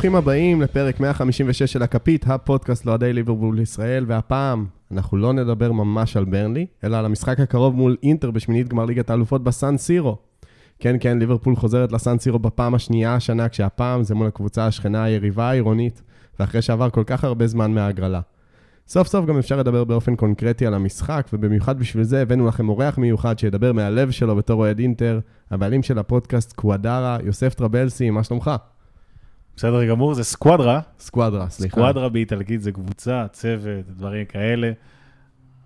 ברוכים הבאים לפרק 156 של הכפית, הפודקאסט לאוהדי ליברפול ישראל, והפעם אנחנו לא נדבר ממש על ברנלי, אלא על המשחק הקרוב מול אינטר בשמינית גמר ליגת האלופות בסן סירו. כן, כן, ליברפול חוזרת לסן סירו בפעם השנייה השנה, כשהפעם זה מול הקבוצה השכנה היריבה העירונית, ואחרי שעבר כל כך הרבה זמן מההגרלה. סוף סוף גם אפשר לדבר באופן קונקרטי על המשחק, ובמיוחד בשביל זה הבאנו לכם אורח מיוחד שידבר מהלב שלו בתור אוהד אינטר, הבעלים של הפודקאסט קוואדרה, יוסף טרבלסי, מה שלומך? בסדר גמור, זה סקוואדרה. סקוואדרה, סליחה. סקוואדרה באיטלקית זה קבוצה, צוות, דברים כאלה.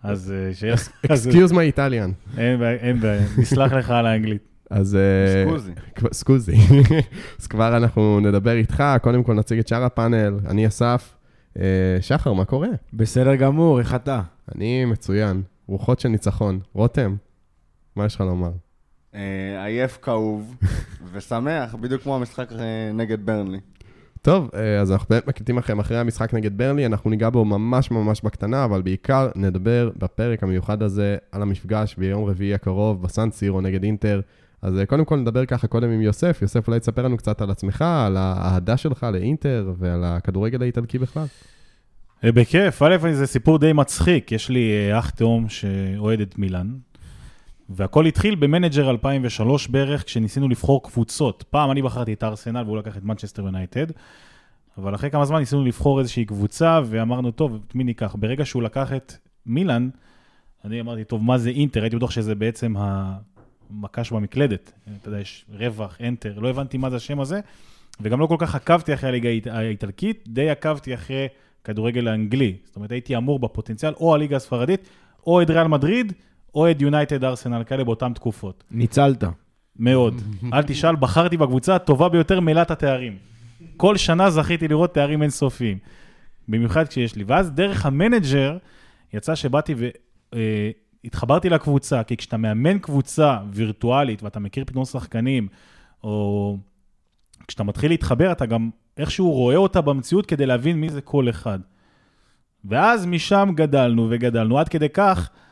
אז שיש... Excuse my Italian. אין בעיה, אין בעיה, נסלח לך על האנגלית. אז... אה, סקוזי. סקוזי. אז כבר אנחנו נדבר איתך, קודם כל נציג את שאר הפאנל, אני אסף. אה, שחר, מה קורה? בסדר גמור, איך אתה? אני מצוין, רוחות של ניצחון. רותם, מה יש לך לומר? אה, עייף כאוב ושמח, בדיוק כמו המשחק נגד ברנלי. טוב, אה, אז אנחנו באמת מקליטים לכם אחרי המשחק נגד ברלי, אנחנו ניגע בו ממש ממש בקטנה, אבל בעיקר נדבר בפרק המיוחד הזה על המפגש ביום רביעי הקרוב בסן סירו נגד אינטר. אז אה, קודם כל נדבר ככה קודם עם יוסף. יוסף, אולי תספר לנו קצת על עצמך, על האהדה שלך לאינטר ועל הכדורגל האיטלקי בכלל. אה, בכיף, א', זה סיפור די מצחיק. יש לי אח תאום שאוהד את מילאן, והכל התחיל במנג'ר 2003 בערך, כשניסינו לבחור קבוצות. פעם אני בחרתי את ארסנל והוא לקח את מנצ'סטר יונייטד, אבל אחרי כמה זמן ניסינו לבחור איזושהי קבוצה, ואמרנו, טוב, את מי ניקח? ברגע שהוא לקח את מילאן, אני אמרתי, טוב, מה זה אינטר? הייתי בטוח שזה בעצם המקש במקלדת. אתה יודע, יש רווח, enter, לא הבנתי מה זה השם הזה, וגם לא כל כך עקבתי אחרי הליגה האיט- האיטלקית, די עקבתי אחרי כדורגל האנגלי. זאת אומרת, הייתי אמור בפוטנציאל או הליגה הספרדית, או את ריאל מדריד, או את יונייטד ארסנל, כאלה באותן תקופות. ניצלת. מאוד. אל תשאל, בחרתי בקבוצה הטובה ביותר מבחינת התארים. כל שנה זכיתי לראות תארים אינסופיים. במיוחד כשיש לי. ואז דרך המנג'ר, יצא שבאתי והתחברתי לקבוצה, כי כשאתה מאמן קבוצה וירטואלית ואתה מכיר פתאום שחקנים, או כשאתה מתחיל להתחבר, אתה גם איכשהו רואה אותה במציאות כדי להבין מי זה כל אחד. ואז משם גדלנו וגדלנו, עד כדי כך אה,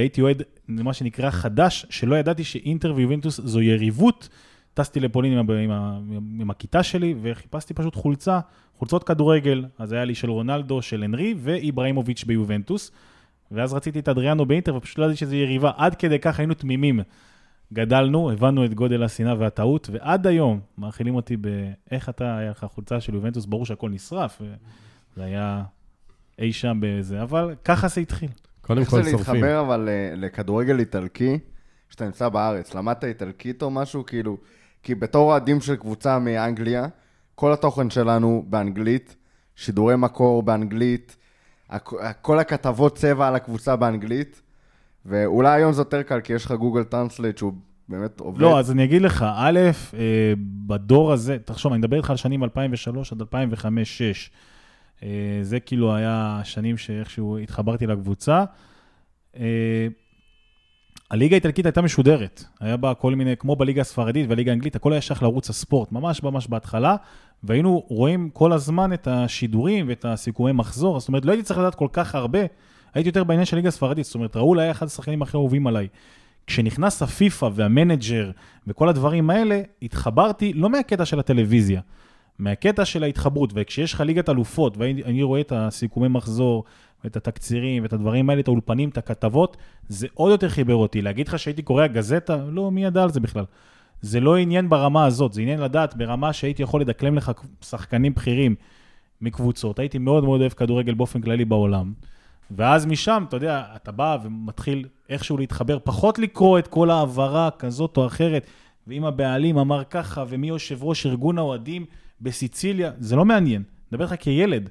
הייתי אוהד, מה שנקרא חדש, שלא ידעתי שאינטר ויובנטוס זו יריבות. טסתי לפולין עם, עם, ה- עם הכיתה שלי וחיפשתי פשוט חולצה, חולצות כדורגל. אז היה לי של רונלדו, של הנרי ואיבראימוביץ' ביובנטוס. ואז רציתי את אדריאנו באינטר ופשוט לא ידעתי שזה יריבה. עד כדי כך היינו תמימים. גדלנו, הבנו את גודל השנאה והטעות, ועד היום מאכילים אותי באיך אתה, היה לך חולצה של יובנטוס, ברור שהכל נשרף. זה היה אי שם באיזה, אבל ככה זה התחיל. קודם איך כל זה שורפים. להתחבר אבל אה, לכדורגל איטלקי, כשאתה נמצא בארץ? למדת איטלקית או משהו? כאילו, כי בתור אוהדים של קבוצה מאנגליה, כל התוכן שלנו באנגלית, שידורי מקור באנגלית, כל הכתבות צבע על הקבוצה באנגלית, ואולי היום זה יותר קל, כי יש לך Google Translate שהוא באמת עובד. לא, אז אני אגיד לך, א', אה, בדור הזה, תחשוב, אני מדבר איתך על שנים 2003 עד 2005-2006. אה, זה כאילו היה השנים שאיכשהו התחברתי לקבוצה. אה, הליגה האיטלקית הייתה משודרת, היה בה כל מיני, כמו בליגה הספרדית והליגה האנגלית, הכל היה שייך לערוץ הספורט, ממש ממש בהתחלה, והיינו רואים כל הזמן את השידורים ואת הסיכומי מחזור, זאת אומרת, לא הייתי צריך לדעת כל כך הרבה, הייתי יותר בעניין של ליגה הספרדית, זאת אומרת, ראול היה אחד השחקנים הכי אהובים עליי. כשנכנס הפיפא והמנג'ר וכל הדברים האלה, התחברתי לא מהקטע של הטלוויזיה, מהקטע של ההתחברות, וכשיש לך ליגת אלופות, ואני רואה את הסיכומי מחזור, ואת התקצירים, ואת הדברים האלה, את האולפנים, את הכתבות, זה עוד יותר חיבר אותי. להגיד לך שהייתי קורא גזטה? לא, מי ידע על זה בכלל. זה לא עניין ברמה הזאת, זה עניין לדעת ברמה שהייתי יכול לדקלם לך שחקנים בכירים מקבוצות. הייתי מאוד מאוד אוהב כדורגל באופן כללי בעולם. ואז משם, אתה יודע, אתה בא ומתחיל איכשהו להתחבר, פחות לקרוא את כל העברה כזאת או אחרת, ואם הבעלים אמר ככה, ומי יושב ראש ארגון האוהדים בסיציליה, זה לא מעניין. מדבר איתך כילד.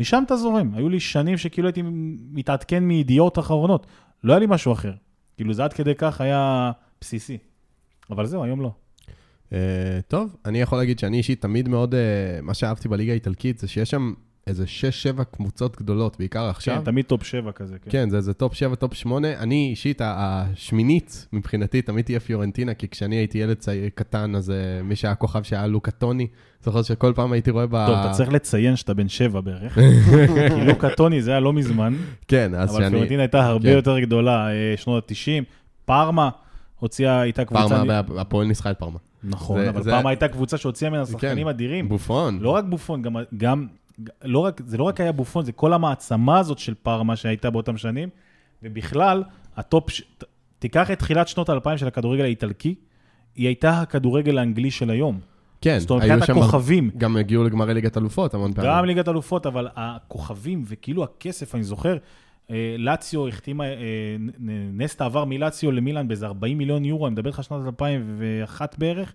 משם אתה זורם. היו לי שנים שכאילו הייתי מתעדכן מידיעות אחרונות. לא היה לי משהו אחר. כאילו זה עד כדי כך היה בסיסי. אבל זהו, היום לא. אה, טוב, אני יכול להגיד שאני אישית תמיד מאוד, אה, מה שאהבתי בליגה האיטלקית זה שיש שם איזה 6-7 קבוצות גדולות, בעיקר עכשיו. כן, תמיד top 7 כזה, כן. כן, זה, זה top 7, top 8. אני אישית, השמינית מבחינתי תמיד תהיה פיורנטינה, כי כשאני הייתי ילד צעיר קטן, אז אה, מי שהיה כוכב שהיה לוקה טוני, זוכר שכל פעם הייתי רואה ב... טוב, אתה צריך לציין שאתה בן 7 בערך. כי לוקה טוני זה היה לא מזמן, כן, אז אבל שאני... פיורנטינה הייתה הרבה כן. יותר גדולה, אה, שנות ה-90. פארמה הוציאה, הייתה קבוצה... פרמה, הפועל ניצחה את פרמה. נכון, זה- אבל זה- פעם הייתה קבוצה שהוציאה ממנה שחקנים כן, אדירים. בופון. לא רק בופון, גם, גם לא רק, זה לא רק היה בופון, זה כל המעצמה הזאת של פארמה שהייתה באותם שנים, ובכלל, ה top, ש... תיקח את תחילת שנות האלפיים של הכדורגל האיטלקי, היא הייתה הכדורגל האנגלי של היום. כן, זאת אומרת, היו מבחינת שם- הכוכבים, גם הגיעו לגמרי ליגת אלופות המון פעמים. גם ליגת אלופות, אבל הכוכבים וכאילו הכסף, אני זוכר, אה, לאציו החתימה, אה, נסטה עבר מלאציו למילאן באיזה 40 מיליון יורו, אני מדבר איתך שנת 2001 בערך,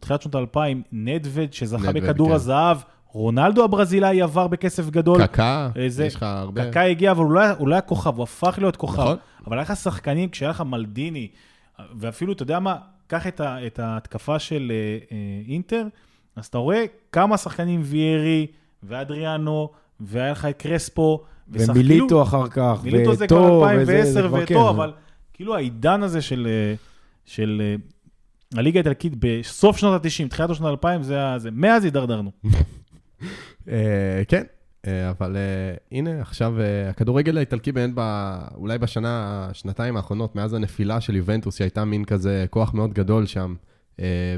תחילת שנות 2000, נדווד שזכה נדווד, בכדור כן. הזהב, רונלדו הברזילאי עבר בכסף גדול. קקה, איזה- יש לך הרבה. קקאי הגיע, אבל הוא לא, היה, הוא לא היה כוכב, הוא הפך להיות כוכב. נכון. אבל היה לך שחקנים, כשהיה לך מלדיני, ואפילו, אתה יודע מה, קח את, ה, את ההתקפה של אה, אה, אינטר, אז אתה רואה כמה שחקנים ויירי, ואדריאנו, והיה לך את קרספו. ומיליטו כאילו- אחר כך, מיליטו זה וטו, כבר וזה- 2010 זה כבר וטו, כן. אבל כאילו העידן הזה של, אה, של אה, הליגה האיטלקית בסוף שנות ה-90, תחילת שנות ה-2000, זה, ה- זה, מאז הידרדרנו. אה, כן, אה, אבל אה, הנה, עכשיו הכדורגל האיטלקי באמת אולי בשנה, שנתיים האחרונות, מאז הנפילה של יובנטוס, שהייתה מין כזה כוח מאוד גדול שם,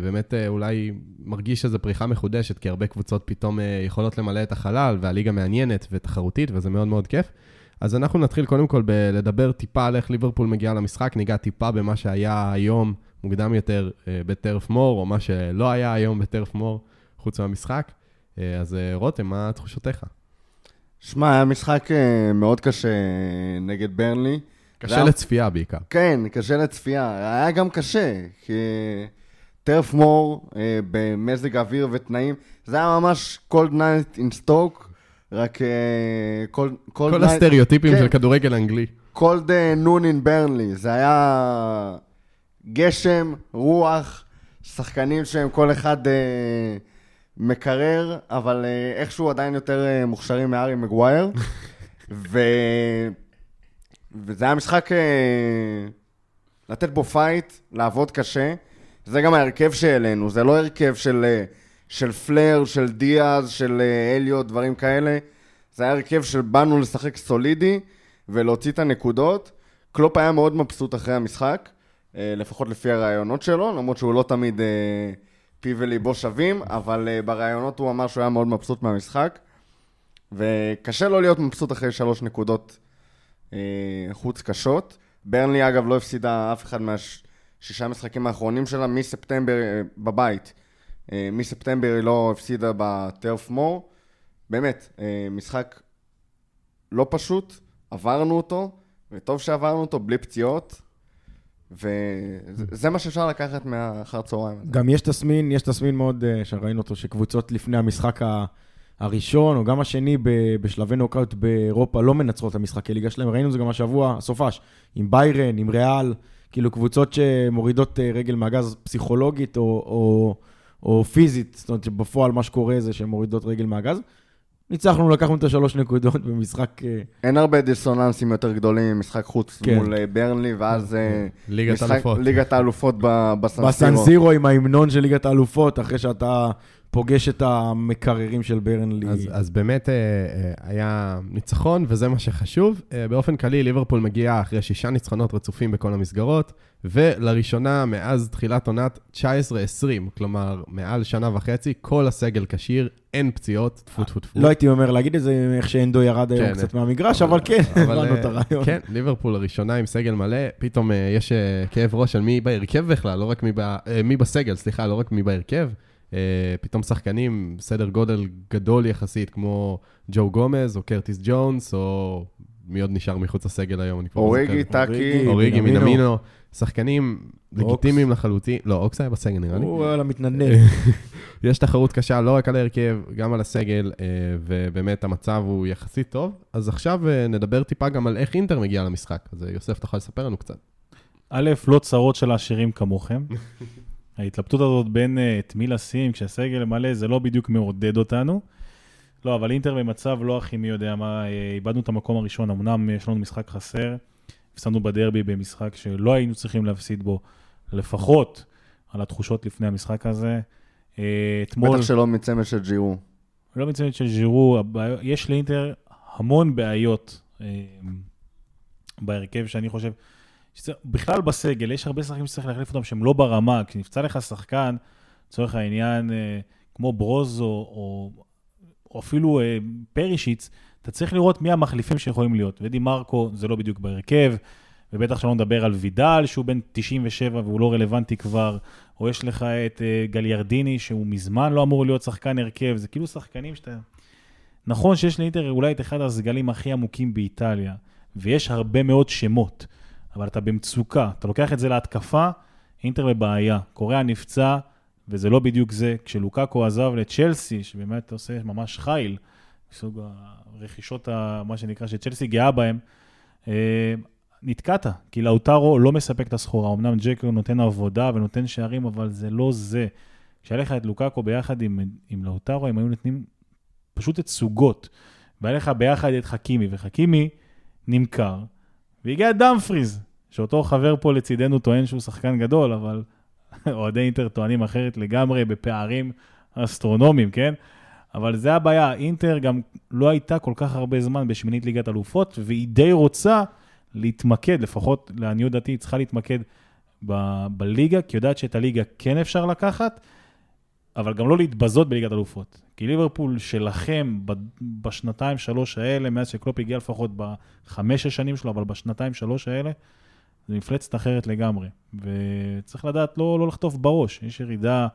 באמת אולי מרגיש איזו פריחה מחודשת, כי הרבה קבוצות פתאום יכולות למלא את החלל, והליגה מעניינת ותחרותית, וזה מאוד מאוד כיף. אז אנחנו נתחיל קודם כל בלדבר טיפה על איך ליברפול מגיעה למשחק, ניגע טיפה במה שהיה היום, מוקדם יותר, בטרף מור, או מה שלא היה היום בטרף מור, חוץ מהמשחק. אה, אז אה, רותם, מה תחושותיך? שמע, היה משחק אה, מאוד קשה נגד ברנלי. קשה לצפייה בעיקר. כן, קשה לצפייה. היה גם קשה, כי טרף מור במזג אוויר ותנאים, זה היה ממש cold night in stoke, רק cold, cold כל night, הסטריאוטיפים כן. של כדורגל אנגלי. cold noon in ברנלי. זה היה גשם, רוח, שחקנים שהם כל אחד אה, מקרר, אבל אה, איכשהו עדיין יותר אה, מוכשרים מארי מגווייר. ו... וזה היה משחק אה, לתת בו fight, לעבוד קשה. זה גם ההרכב שהעלינו, זה לא הרכב של, של פלר, של דיאז, של אליוט, דברים כאלה. זה היה הרכב של באנו לשחק סולידי ולהוציא את הנקודות. קלופ היה מאוד מבסוט אחרי המשחק, לפחות לפי הראיונות שלו, למרות שהוא לא תמיד פיו וליבו שווים, אבל אה, בראיונות הוא אמר שהוא היה מאוד מבסוט מהמשחק. וקשה לו להיות מבסוט אחרי שלוש נקודות אה, חוץ קשות. ברנלי אגב לא הפסידה אף אחד מהשישה משחקים האחרונים שלה מספטמבר אה, בבית. אה, מספטמבר היא לא הפסידה בטרף מור. באמת, אה, משחק לא פשוט, עברנו אותו, וטוב שעברנו אותו בלי פציעות, וזה מה שאפשר לקחת מהאחר צהריים. גם יש תסמין, יש תסמין מאוד, אה, שראינו אותו, שקבוצות לפני המשחק הראשון, או גם השני בשלבי נוקאוט באירופה, לא מנצחות את המשחקי ליגה שלהם. ראינו את זה גם השבוע, הסופש, עם ביירן, עם ריאל, כאילו קבוצות שמורידות אה, רגל מהגז פסיכולוגית או, או, או פיזית, זאת אומרת שבפועל מה שקורה זה שהן מורידות רגל מהגז. ניצחנו, לקחנו את השלוש נקודות במשחק... אה, אין הרבה דיסוננסים יותר גדולים ממשחק חוץ כן. מול אה, ברנלי, ואז אה, ליגת משחק- אלופות. ליגת האלופות בסנסירו. בסנסירו עם ההמנון של ליגת האלופות, אחרי שאתה פוגש את המקררים של ברנלי. אז, אז באמת אה, אה, היה ניצחון, וזה מה שחשוב. אה, באופן כללי, ליברפול מגיעה אחרי שישה ניצחונות רצופים בכל המסגרות, ולראשונה מאז תחילת עונת 19-20, כלומר, מעל שנה וחצי, כל הסגל כשיר, אין פציעות, טפו טפו טפו. לא הייתי אומר להגיד את זה, איך שאנדו ירד היום כן, קצת מהמגרש, אבל כן, אבל, הבנו אה, את הרעיון. כן, ליברפול הראשונה עם סגל מלא, פתאום יש כאב ראש על מי בהרכב בכלל, לא רק מי, ב, מי בסגל, סליחה, לא רק מי בהרכב. אה, פתאום שחקנים, סדר גודל גדול יחסית, כמו ג'ו גומז, או קרטיס ג'ונס, או מי עוד נשאר מחוץ לסגל היום, אני כבר לא אוריגי, זוכר. טאקי, אוריגי, מינמינו. שחקנים. לגיטימיים לחלוטין. לא, אוקס היה בסגל נראה לי. הוא על המתנדנד. יש תחרות קשה לא רק על ההרכב, גם על הסגל, אה, ובאמת המצב הוא יחסית טוב. אז עכשיו אה, נדבר טיפה גם על איך אינטר מגיע למשחק. אז אה, יוסף, תוכל לספר לנו קצת. א', לא צרות של העשירים כמוכם. ההתלבטות הזאת בין אה, את מי לשים כשהסגל מלא, זה לא בדיוק מעודד אותנו. לא, אבל אינטר במצב לא הכי מי יודע מה, אה, איבדנו את המקום הראשון, אמנם יש לנו משחק חסר, הפסדנו בדרבי במשחק שלא היינו צריכים להפסיד בו, לפחות על התחושות לפני המשחק הזה. אה, אתמול, בטח שלא מצמד של ג'ירו. לא מצוינת של הבעיה- יש לאינטר המון בעיות בהרכב שאני חושב בכלל בסגל, יש הרבה שחקנים שצריך להחליף אותם שהם לא ברמה, כשנפצע לך שחקן, לצורך העניין, אה, כמו ברוזו, או, או אפילו אה, פרישיץ, אתה צריך לראות מי המחליפים שיכולים להיות. ודי מרקו זה לא בדיוק בהרכב, ובטח שלא נדבר על וידל, שהוא בן 97 והוא לא רלוונטי כבר, או יש לך את uh, גליארדיני, שהוא מזמן לא אמור להיות שחקן הרכב, זה כאילו שחקנים שאתה... נכון שיש לאינטר אולי את אחד הסגלים הכי עמוקים באיטליה, ויש הרבה מאוד שמות, אבל אתה במצוקה, אתה לוקח את זה להתקפה, אינטר בבעיה. קוריאה נפצע, וזה לא בדיוק זה. כשלוקקו עזב לצ'לסי, שבאמת עושה ממש חיל, מסוג הרכישות, מה שנקרא, שצ'לסי גאה בהם, אה, נתקעת, כי לאוטרו לא מספק את הסחורה. אמנם ג'קו נותן עבודה ונותן שערים, אבל זה לא זה. כשהיה לך את לוקקו ביחד עם, עם לאוטרו, הם היו נותנים פשוט תצוגות. והיה לך ביחד את חכימי, וחכימי נמכר, והגיע דאמפריז, שאותו חבר פה לצידנו טוען שהוא שחקן גדול, אבל אוהדי אינטר טוענים אחרת לגמרי, בפערים אסטרונומיים, כן? אבל זה הבעיה, אינטר גם לא הייתה כל כך הרבה זמן בשמינית ליגת אלופות, והיא די רוצה להתמקד, לפחות לעניות דעתי, היא צריכה להתמקד ב- בליגה, כי יודעת שאת הליגה כן אפשר לקחת, אבל גם לא להתבזות בליגת אלופות. כי ליברפול שלכם בשנתיים, שלוש האלה, מאז שקלופ הגיע לפחות בחמש השנים שלו, אבל בשנתיים, שלוש האלה, זה מפלצת אחרת לגמרי. וצריך לדעת לא, לא לחטוף בראש, יש ירידה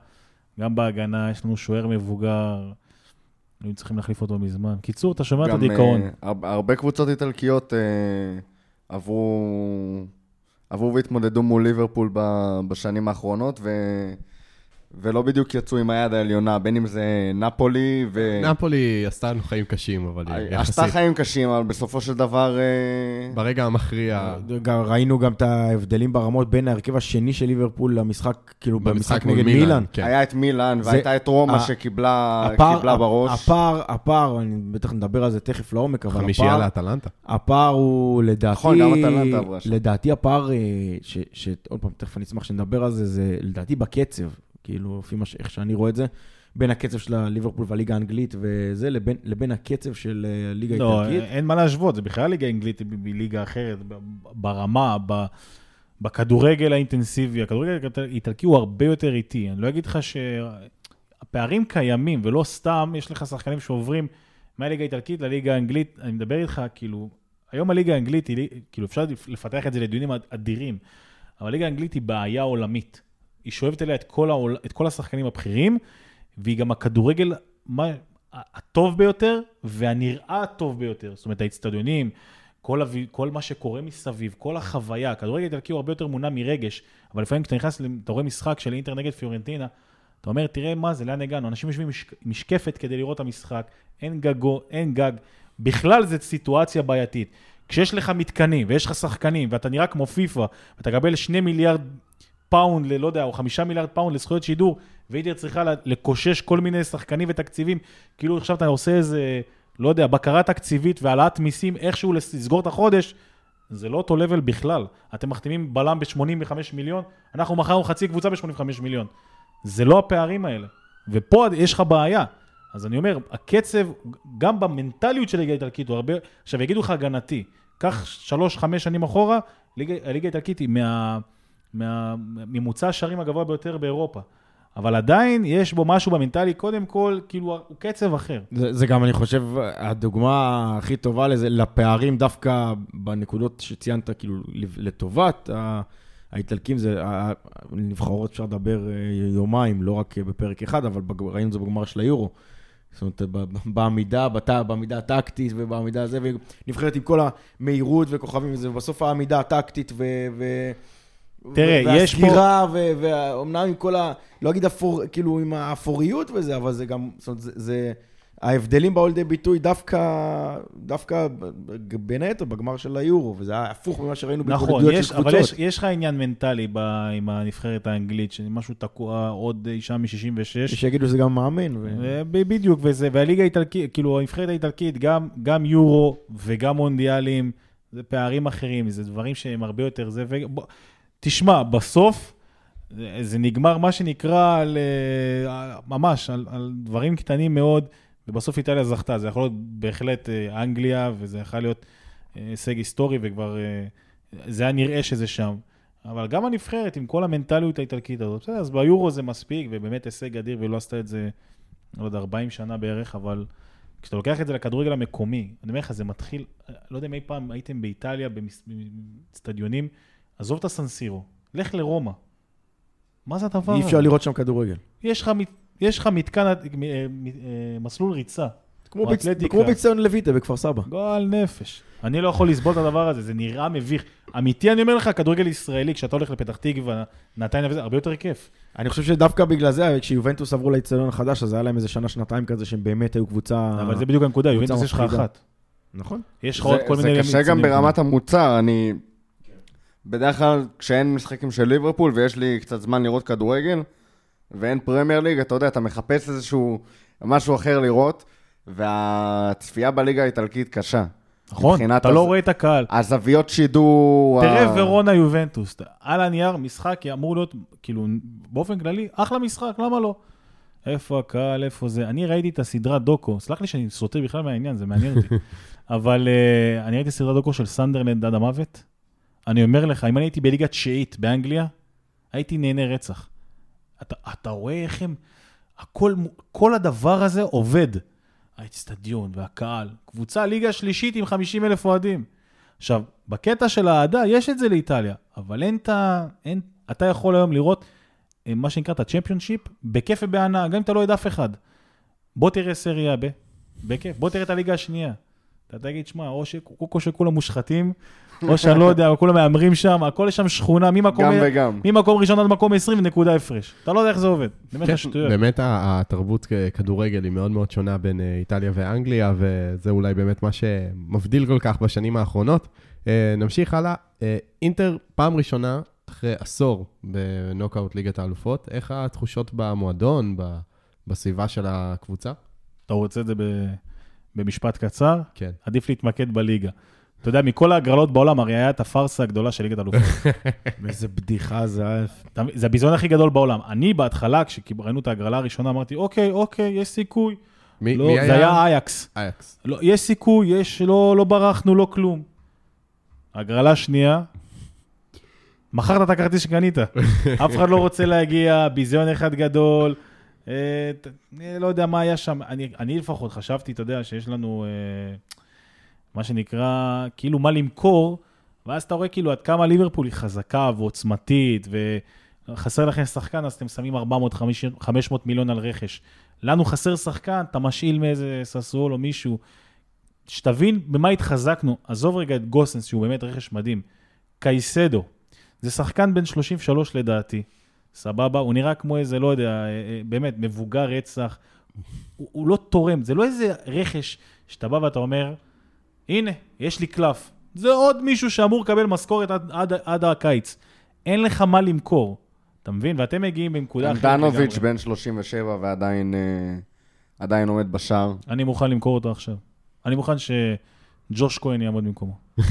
גם בהגנה, יש לנו שוער מבוגר, היו צריכים להחליף אותו מזמן. קיצור, אתה שומע את הדיכאון. uh, הרבה קבוצות איטלקיות uh, עברו, עברו והתמודדו מול ליברפול בשנים האחרונות, ו... ולא בדיוק יצאו עם היד העליונה, בין אם זה נפולי ו... נפולי עשתה לנו חיים קשים, אבל היא יחסית... עשתה חיים קשים, אבל בסופו של דבר... אה, ברגע המכריע... גם, ראינו גם את ההבדלים ברמות בין ההרכב השני של ליברפול למשחק, כאילו במשחק נגד מילאן. מילאן. כן. היה את מילאן, זה... והייתה את רומא שקיבלה הפער, קיבלה בראש. הפער, הפער, אני בטח נדבר על זה תכף לעומק, אבל הפער... חמישייה לאטלנטה. הפער הוא לדעתי... נכון, גם אטלנטה עברה שם. לדעתי הפער, אה, שעוד פעם, תכף אני אשמח שנדבר על זה, זה לדעתי בקצב. כאילו, לפי מה, איך שאני רואה את זה, בין הקצב של הליברפול והליגה האנגלית וזה, לבין, לבין הקצב של הליגה לא, האיטלקית. לא, אין מה להשוות, זה בכלל ליגה אנגלית היא ליגה אחרת, ברמה, ב... בכדורגל האינטנסיבי, הכדורגל האיטלקי הוא הרבה יותר איטי. אני לא אגיד לך שהפערים קיימים, ולא סתם יש לך שחקנים שעוברים מהליגה האיטלקית לליגה האנגלית. אני מדבר איתך, כאילו, היום הליגה האנגלית, היא, כאילו, אפשר לפתח את זה לדיונים אדירים, אבל הליגה האנגלית היא בעיה עולמית. היא שואבת אליה את כל, העול, את כל השחקנים הבכירים, והיא גם הכדורגל מה, הטוב ביותר והנראה הטוב ביותר. זאת אומרת, האצטדיונים, כל, כל מה שקורה מסביב, כל החוויה, הכדורגל האיטלקי הוא הרבה יותר מונע מרגש, אבל לפעמים כשאתה נכנס, אתה רואה משחק של אינטר נגד פיורנטינה, אתה אומר, תראה מה זה, לאן הגענו? אנשים יושבים משק, משקפת כדי לראות את המשחק, אין גגו, אין גג. בכלל זו סיטואציה בעייתית. כשיש לך מתקנים ויש לך שחקנים ואתה נראה כמו פיפא ואתה מקבל שני מיליארד פאונד, לא יודע, או חמישה מיליארד פאונד לזכויות שידור, ואינטר צריכה לקושש כל מיני שחקנים ותקציבים, כאילו עכשיו אתה עושה איזה, לא יודע, בקרה תקציבית והעלאת מיסים, איכשהו לסגור את החודש, זה לא אותו level בכלל. אתם מחתימים בלם ב-85 מיליון, אנחנו מכרנו חצי קבוצה ב-85 מיליון. זה לא הפערים האלה. ופה יש לך בעיה. אז אני אומר, הקצב, גם במנטליות של ליגה איטלקית, הוא הרבה... עכשיו, יגידו לך הגנתי, קח שלוש, חמש שנים אחורה, ליגה, הליגה האיטלקית היא מה... ממוצע השערים הגבוה ביותר באירופה. אבל עדיין יש בו משהו במנטלי, קודם כל, כאילו, הוא קצב אחר. זה, זה גם, אני חושב, הדוגמה הכי טובה לזה, לפערים דווקא בנקודות שציינת, כאילו, לטובת האיטלקים, זה, הנבחרות אפשר לדבר אה, יומיים, לא רק בפרק אחד, אבל ראינו את זה בגמר של היורו. זאת אומרת, בעמידה, בת... בעמידה הטקטית ובעמידה הזה, ונבחרת עם כל המהירות וכוכבים ובסוף העמידה הטקטית ו... ו... תראה, יש פה... והסגירה, ואומנם עם כל ה... לא אגיד אפור, כאילו עם האפוריות וזה, אבל זה גם, זאת אומרת, זה... זה ההבדלים באו לידי ביטוי דווקא, דווקא בין היתר בגמר של היורו, וזה היה הפוך ממה שראינו נכון, בהתמודדויות של קבוצות. אבל יש, יש לך עניין מנטלי ב, עם הנבחרת האנגלית, שמשהו תקוע עוד אישה מ-66. שיגידו שזה גם מאמן. ו... בדיוק, וזה, והליגה האיטלקית, כאילו הנבחרת האיטלקית, גם, גם יורו וגם מונדיאלים, זה פערים אחרים, זה דברים שהם הרבה יותר זה, ובוא, תשמע, בסוף זה נגמר מה שנקרא על, אה, ממש על, על דברים קטנים מאוד, ובסוף איטליה זכתה. זה יכול להיות בהחלט אה, אנגליה, וזה יכול להיות אה, הישג היסטורי, וכבר זה היה נראה שזה שם. אבל גם הנבחרת, עם כל המנטליות האיטלקית הזאת, בסדר, אז ביורו זה מספיק, ובאמת הישג אדיר, ולא עשתה את זה, לא יודע, 40 שנה בערך, אבל כשאתה לוקח את זה לכדורגל המקומי, אני אומר לך, זה מתחיל, לא יודע אם אי פעם הייתם באיטליה, באצטדיונים, עזוב את הסנסירו, לך לרומא. מה זה הדבר אי הזה? אפשר לראות שם כדורגל. יש לך, יש לך מתקן, אה, אה, אה, מסלול ריצה. כמו אתלטיקה. כמו באצטדיון לויטה בכפר סבא. גועל נפש. אני לא יכול לסבול את הדבר הזה, זה נראה מביך. אמיתי, אני אומר לך, כדורגל ישראלי, כשאתה הולך לפתח תקווה, נתניה וזה, הרבה יותר כיף. אני חושב שדווקא בגלל זה, כשיובנטוס עברו לאצטדיון החדש, אז היה להם איזה שנה-שנתיים כזה שהם באמת היו קבוצה... אבל זה בדיוק הנקודה, יובנטוס יש לך. אחת. נכון. יש לך עוד כל זה מיני... קשה גם. ברמת המוצר, אני... בדרך כלל, כשאין משחקים של ליברפול ויש לי קצת זמן לראות כדורגל, ואין פרמייר ליג, אתה יודע, אתה מחפש איזשהו משהו אחר לראות, והצפייה בליגה האיטלקית קשה. נכון, אתה הז- לא רואה את הקהל. הזוויות שידור... תראה ה- ורונה יובנטוס, על הנייר משחק אמור להיות, כאילו, באופן כללי, אחלה משחק, למה לא? איפה הקהל, איפה זה? אני ראיתי את הסדרת דוקו, סלח לי שאני סוטה בכלל מהעניין, זה מעניין אותי. אבל uh, אני ראיתי סדרת דוקו של סנדרלנד עד המוות. אני אומר לך, אם אני הייתי בליגה תשיעית באנגליה, הייתי נהנה רצח. אתה, אתה רואה איך הם, הכל, כל הדבר הזה עובד. האצטדיון והקהל, קבוצה ליגה שלישית עם 50 אלף אוהדים. עכשיו, בקטע של האהדה, יש את זה לאיטליה, אבל אין את ה... אין, אתה יכול היום לראות אה, מה שנקרא את הצ'מפיונשיפ, בכיף ובהנאה, גם אם אתה לא יודע אף אחד. בוא תראה סריה ב... בכיף, בוא תראה את הליגה השנייה. אתה תגיד, שמע, או שקוקו שכולם מושחתים, או שאני לא יודע, כולם מהמרים שם, הכל יש שם שכונה, ממקום, גם וגם. ממקום ראשון עד מקום 20 נקודה הפרש. אתה לא יודע איך זה עובד. באמת, כן, זה שטויות. באמת התרבות כדורגל היא מאוד מאוד שונה בין אה, איטליה ואנגליה, וזה אולי באמת מה שמבדיל כל כך בשנים האחרונות. אה, נמשיך הלאה. אה, אינטר, פעם ראשונה אחרי עשור בנוקאוט ליגת האלופות, איך התחושות במועדון, ב- בסביבה של הקבוצה? אתה רוצה את זה ב- במשפט קצר? כן. עדיף להתמקד בליגה. אתה יודע, מכל ההגרלות בעולם, הרי היה את הפארסה הגדולה של ליגת אלופות. איזה בדיחה זה היה. מבין? זה הביזיון הכי גדול בעולם. אני בהתחלה, כשראינו את ההגרלה הראשונה, אמרתי, אוקיי, אוקיי, יש סיכוי. מי, לא, מי זה היה אייקס. אייקס. לא, יש סיכוי, יש, לא, לא ברחנו, לא כלום. הגרלה שנייה, מכרת את הכרטיס שקנית. אף אחד לא רוצה להגיע, ביזיון אחד גדול. אה, אה, לא יודע מה היה שם. אני, אני לפחות חשבתי, אתה יודע, שיש לנו אה, מה שנקרא, כאילו מה למכור, ואז אתה רואה כאילו עד כמה ליברפול היא חזקה ועוצמתית, וחסר לכם שחקן, אז אתם שמים 400-500 מיליון על רכש. לנו חסר שחקן, אתה משאיל מאיזה ססול או מישהו. שתבין במה התחזקנו. עזוב רגע את גוסנס, שהוא באמת רכש מדהים. קייסדו, זה שחקן בן 33 לדעתי. סבבה? הוא נראה כמו איזה, לא יודע, אה, אה, באמת, מבוגר רצח. הוא, הוא לא תורם, זה לא איזה רכש שאתה בא ואתה אומר, הנה, יש לי קלף. זה עוד מישהו שאמור לקבל משכורת עד, עד, עד הקיץ. אין לך מה למכור, אתה מבין? ואתם מגיעים בנקודה אחרת דנוביץ' לגמרי. בן 37 ועדיין אה, עדיין עומד בשער. אני מוכן למכור אותו עכשיו. אני מוכן שג'וש כהן יעמוד במקומו.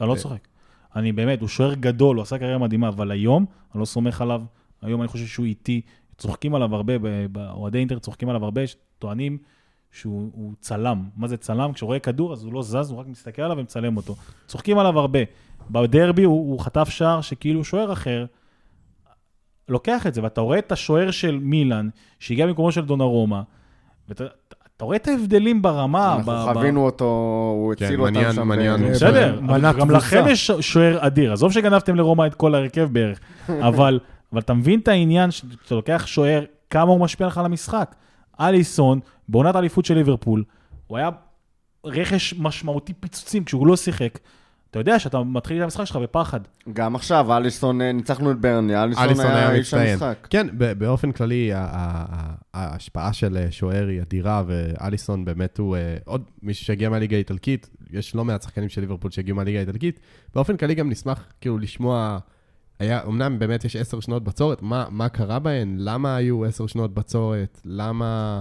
אני לא צוחק. אני באמת, הוא שוער גדול, הוא עשה קריירה מדהימה, אבל היום, אני לא סומך עליו. היום אני חושב שהוא איטי. צוחקים עליו הרבה, אוהדי אינטר צוחקים עליו הרבה, טוענים שהוא הוא צלם. מה זה צלם? כשהוא רואה כדור, אז הוא לא זז, הוא רק מסתכל עליו ומצלם אותו. צוחקים עליו הרבה. בדרבי הוא, הוא חטף שער שכאילו שוער אחר, לוקח את זה, ואתה רואה את השוער של מילאן, שהגיע במקומו של דונרומה, ואתה אתה רואה את ההבדלים ברמה. אנחנו ב- ב- חווינו אותו, הוא כן, הציל אותם מניין- שם. מניין. ב- בסדר, גם. לכם יש שוער אדיר. עזוב שגנבתם לרומא את כל ההרכב בערך, אבל, אבל אתה מבין את העניין שאתה לוקח שוער, כמה הוא משפיע לך על המשחק. אליסון, בעונת האליפות של ליברפול, הוא היה רכש משמעותי פיצוצים כשהוא לא שיחק. אתה יודע שאתה מתחיל את המשחק שלך בפחד. גם עכשיו, אליסון, אה, ניצחנו את ברני, אליסון אליסון היה איש. המשחק. כן, באופן כללי, ההשפעה של אה, שוער היא אדירה, ואליסון באמת הוא אה, עוד מישהו שהגיע מהליגה האיטלקית, יש לא מעט שחקנים של ליברפול שהגיעו מהליגה האיטלקית. באופן כללי גם נשמח כאילו לשמוע, היה, אמנם באמת יש עשר שנות בצורת, מה, מה קרה בהן? למה היו עשר שנות בצורת? למה,